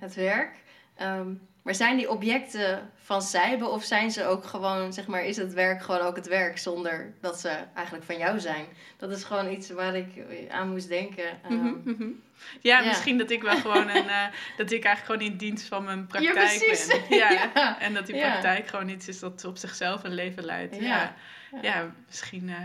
het werk. Um, maar zijn die objecten van Zijbe of zijn ze ook gewoon, zeg maar, is het werk gewoon ook het werk zonder dat ze eigenlijk van jou zijn? Dat is gewoon iets waar ik aan moest denken. Mhm, um, mm ja, misschien dat ik wel gewoon een, uh, dat ik eigenlijk gewoon in dienst van mijn praktijk ja, ben. [LAUGHS] Ja, ja, En dat die praktijk gewoon iets is dat op zichzelf een leven leidt. Ja, ja. misschien, uh,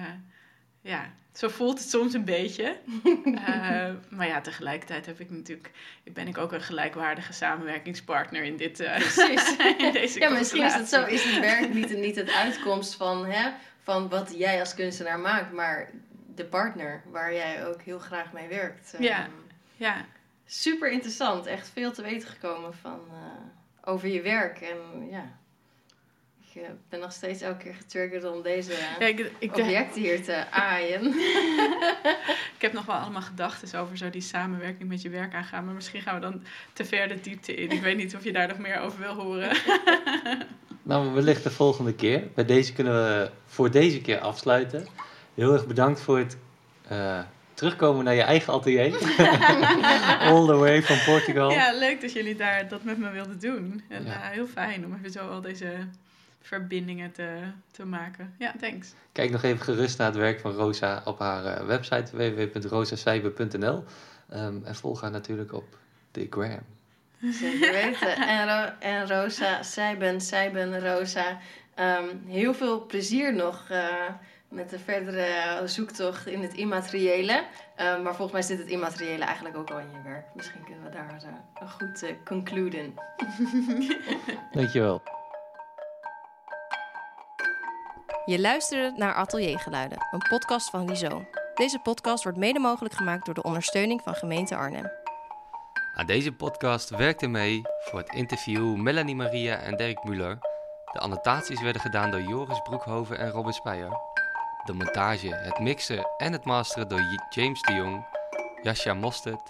ja, zo voelt het soms een beetje. uh, [LAUGHS] maar ja, tegelijkertijd heb ik natuurlijk, ben ik ook een gelijkwaardige samenwerkingspartner in dit. Uh, Precies. [LAUGHS] in deze ja, misschien is het zo, is het werk niet, [LAUGHS] niet het uitkomst van, hè, van wat jij als kunstenaar maakt, maar de partner waar jij ook heel graag mee werkt. ja, ehm, ja. Super interessant, echt veel te weten gekomen van, uh, over je werk en ja ik eh, ben nog steeds elke keer getriggerd om deze [LAUGHS] ja, ik, ik objecten hier te [LAUGHS] aaien. ik heb nog wel allemaal gedachten over zo die samenwerking met je werk aangaan. Maar misschien gaan we dan te ver de diepte in. Ik weet niet of je daar nog meer over wil horen. [LAUGHS] nou, wellicht de volgende keer. Bij deze kunnen we voor deze keer afsluiten. Heel erg bedankt voor het uh, terugkomen naar je eigen atelier. All the way from Portugal. Ja, leuk dat jullie daar dat met me wilden doen. En ja. uh, heel fijn om even zo al deze verbindingen te, te maken. Ja, thanks. Kijk nog even gerust naar het werk van Rosa op haar uh, website www.rosacyber.nl um, en volg haar natuurlijk op de gram. Zeker weten. [LAUGHS] En, Ro en Rosa, Seiben, Seiben, Rosa. Um, heel veel plezier nog uh, met de verdere zoektocht in het immateriële. Um, maar volgens mij zit het immateriële eigenlijk ook al in je werk. Misschien kunnen we daar uh, goed uh, concluden. [LAUGHS] Dankjewel. Je luisterde naar Ateliergeluiden, een podcast van Lizo. Deze podcast wordt mede mogelijk gemaakt door de ondersteuning van gemeente Arnhem. Aan deze podcast werkten mee voor het interview Melanie Maria en Dirk Muller. De annotaties werden gedaan door Joris Broekhoven en Robert Speyer. De montage, het mixen en het masteren door James de Jong, Jascha Mostert.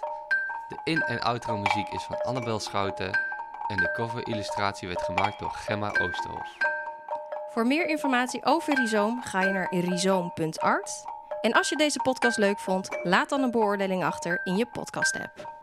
De in- en outro muziek is van Annabel Schouten en de cover illustratie werd gemaakt door Gemma Oosterhof. Voor meer informatie over Rhizoom ga je naar rhizoom.art. En als je deze podcast leuk vond, laat dan een beoordeling achter in je podcast-app.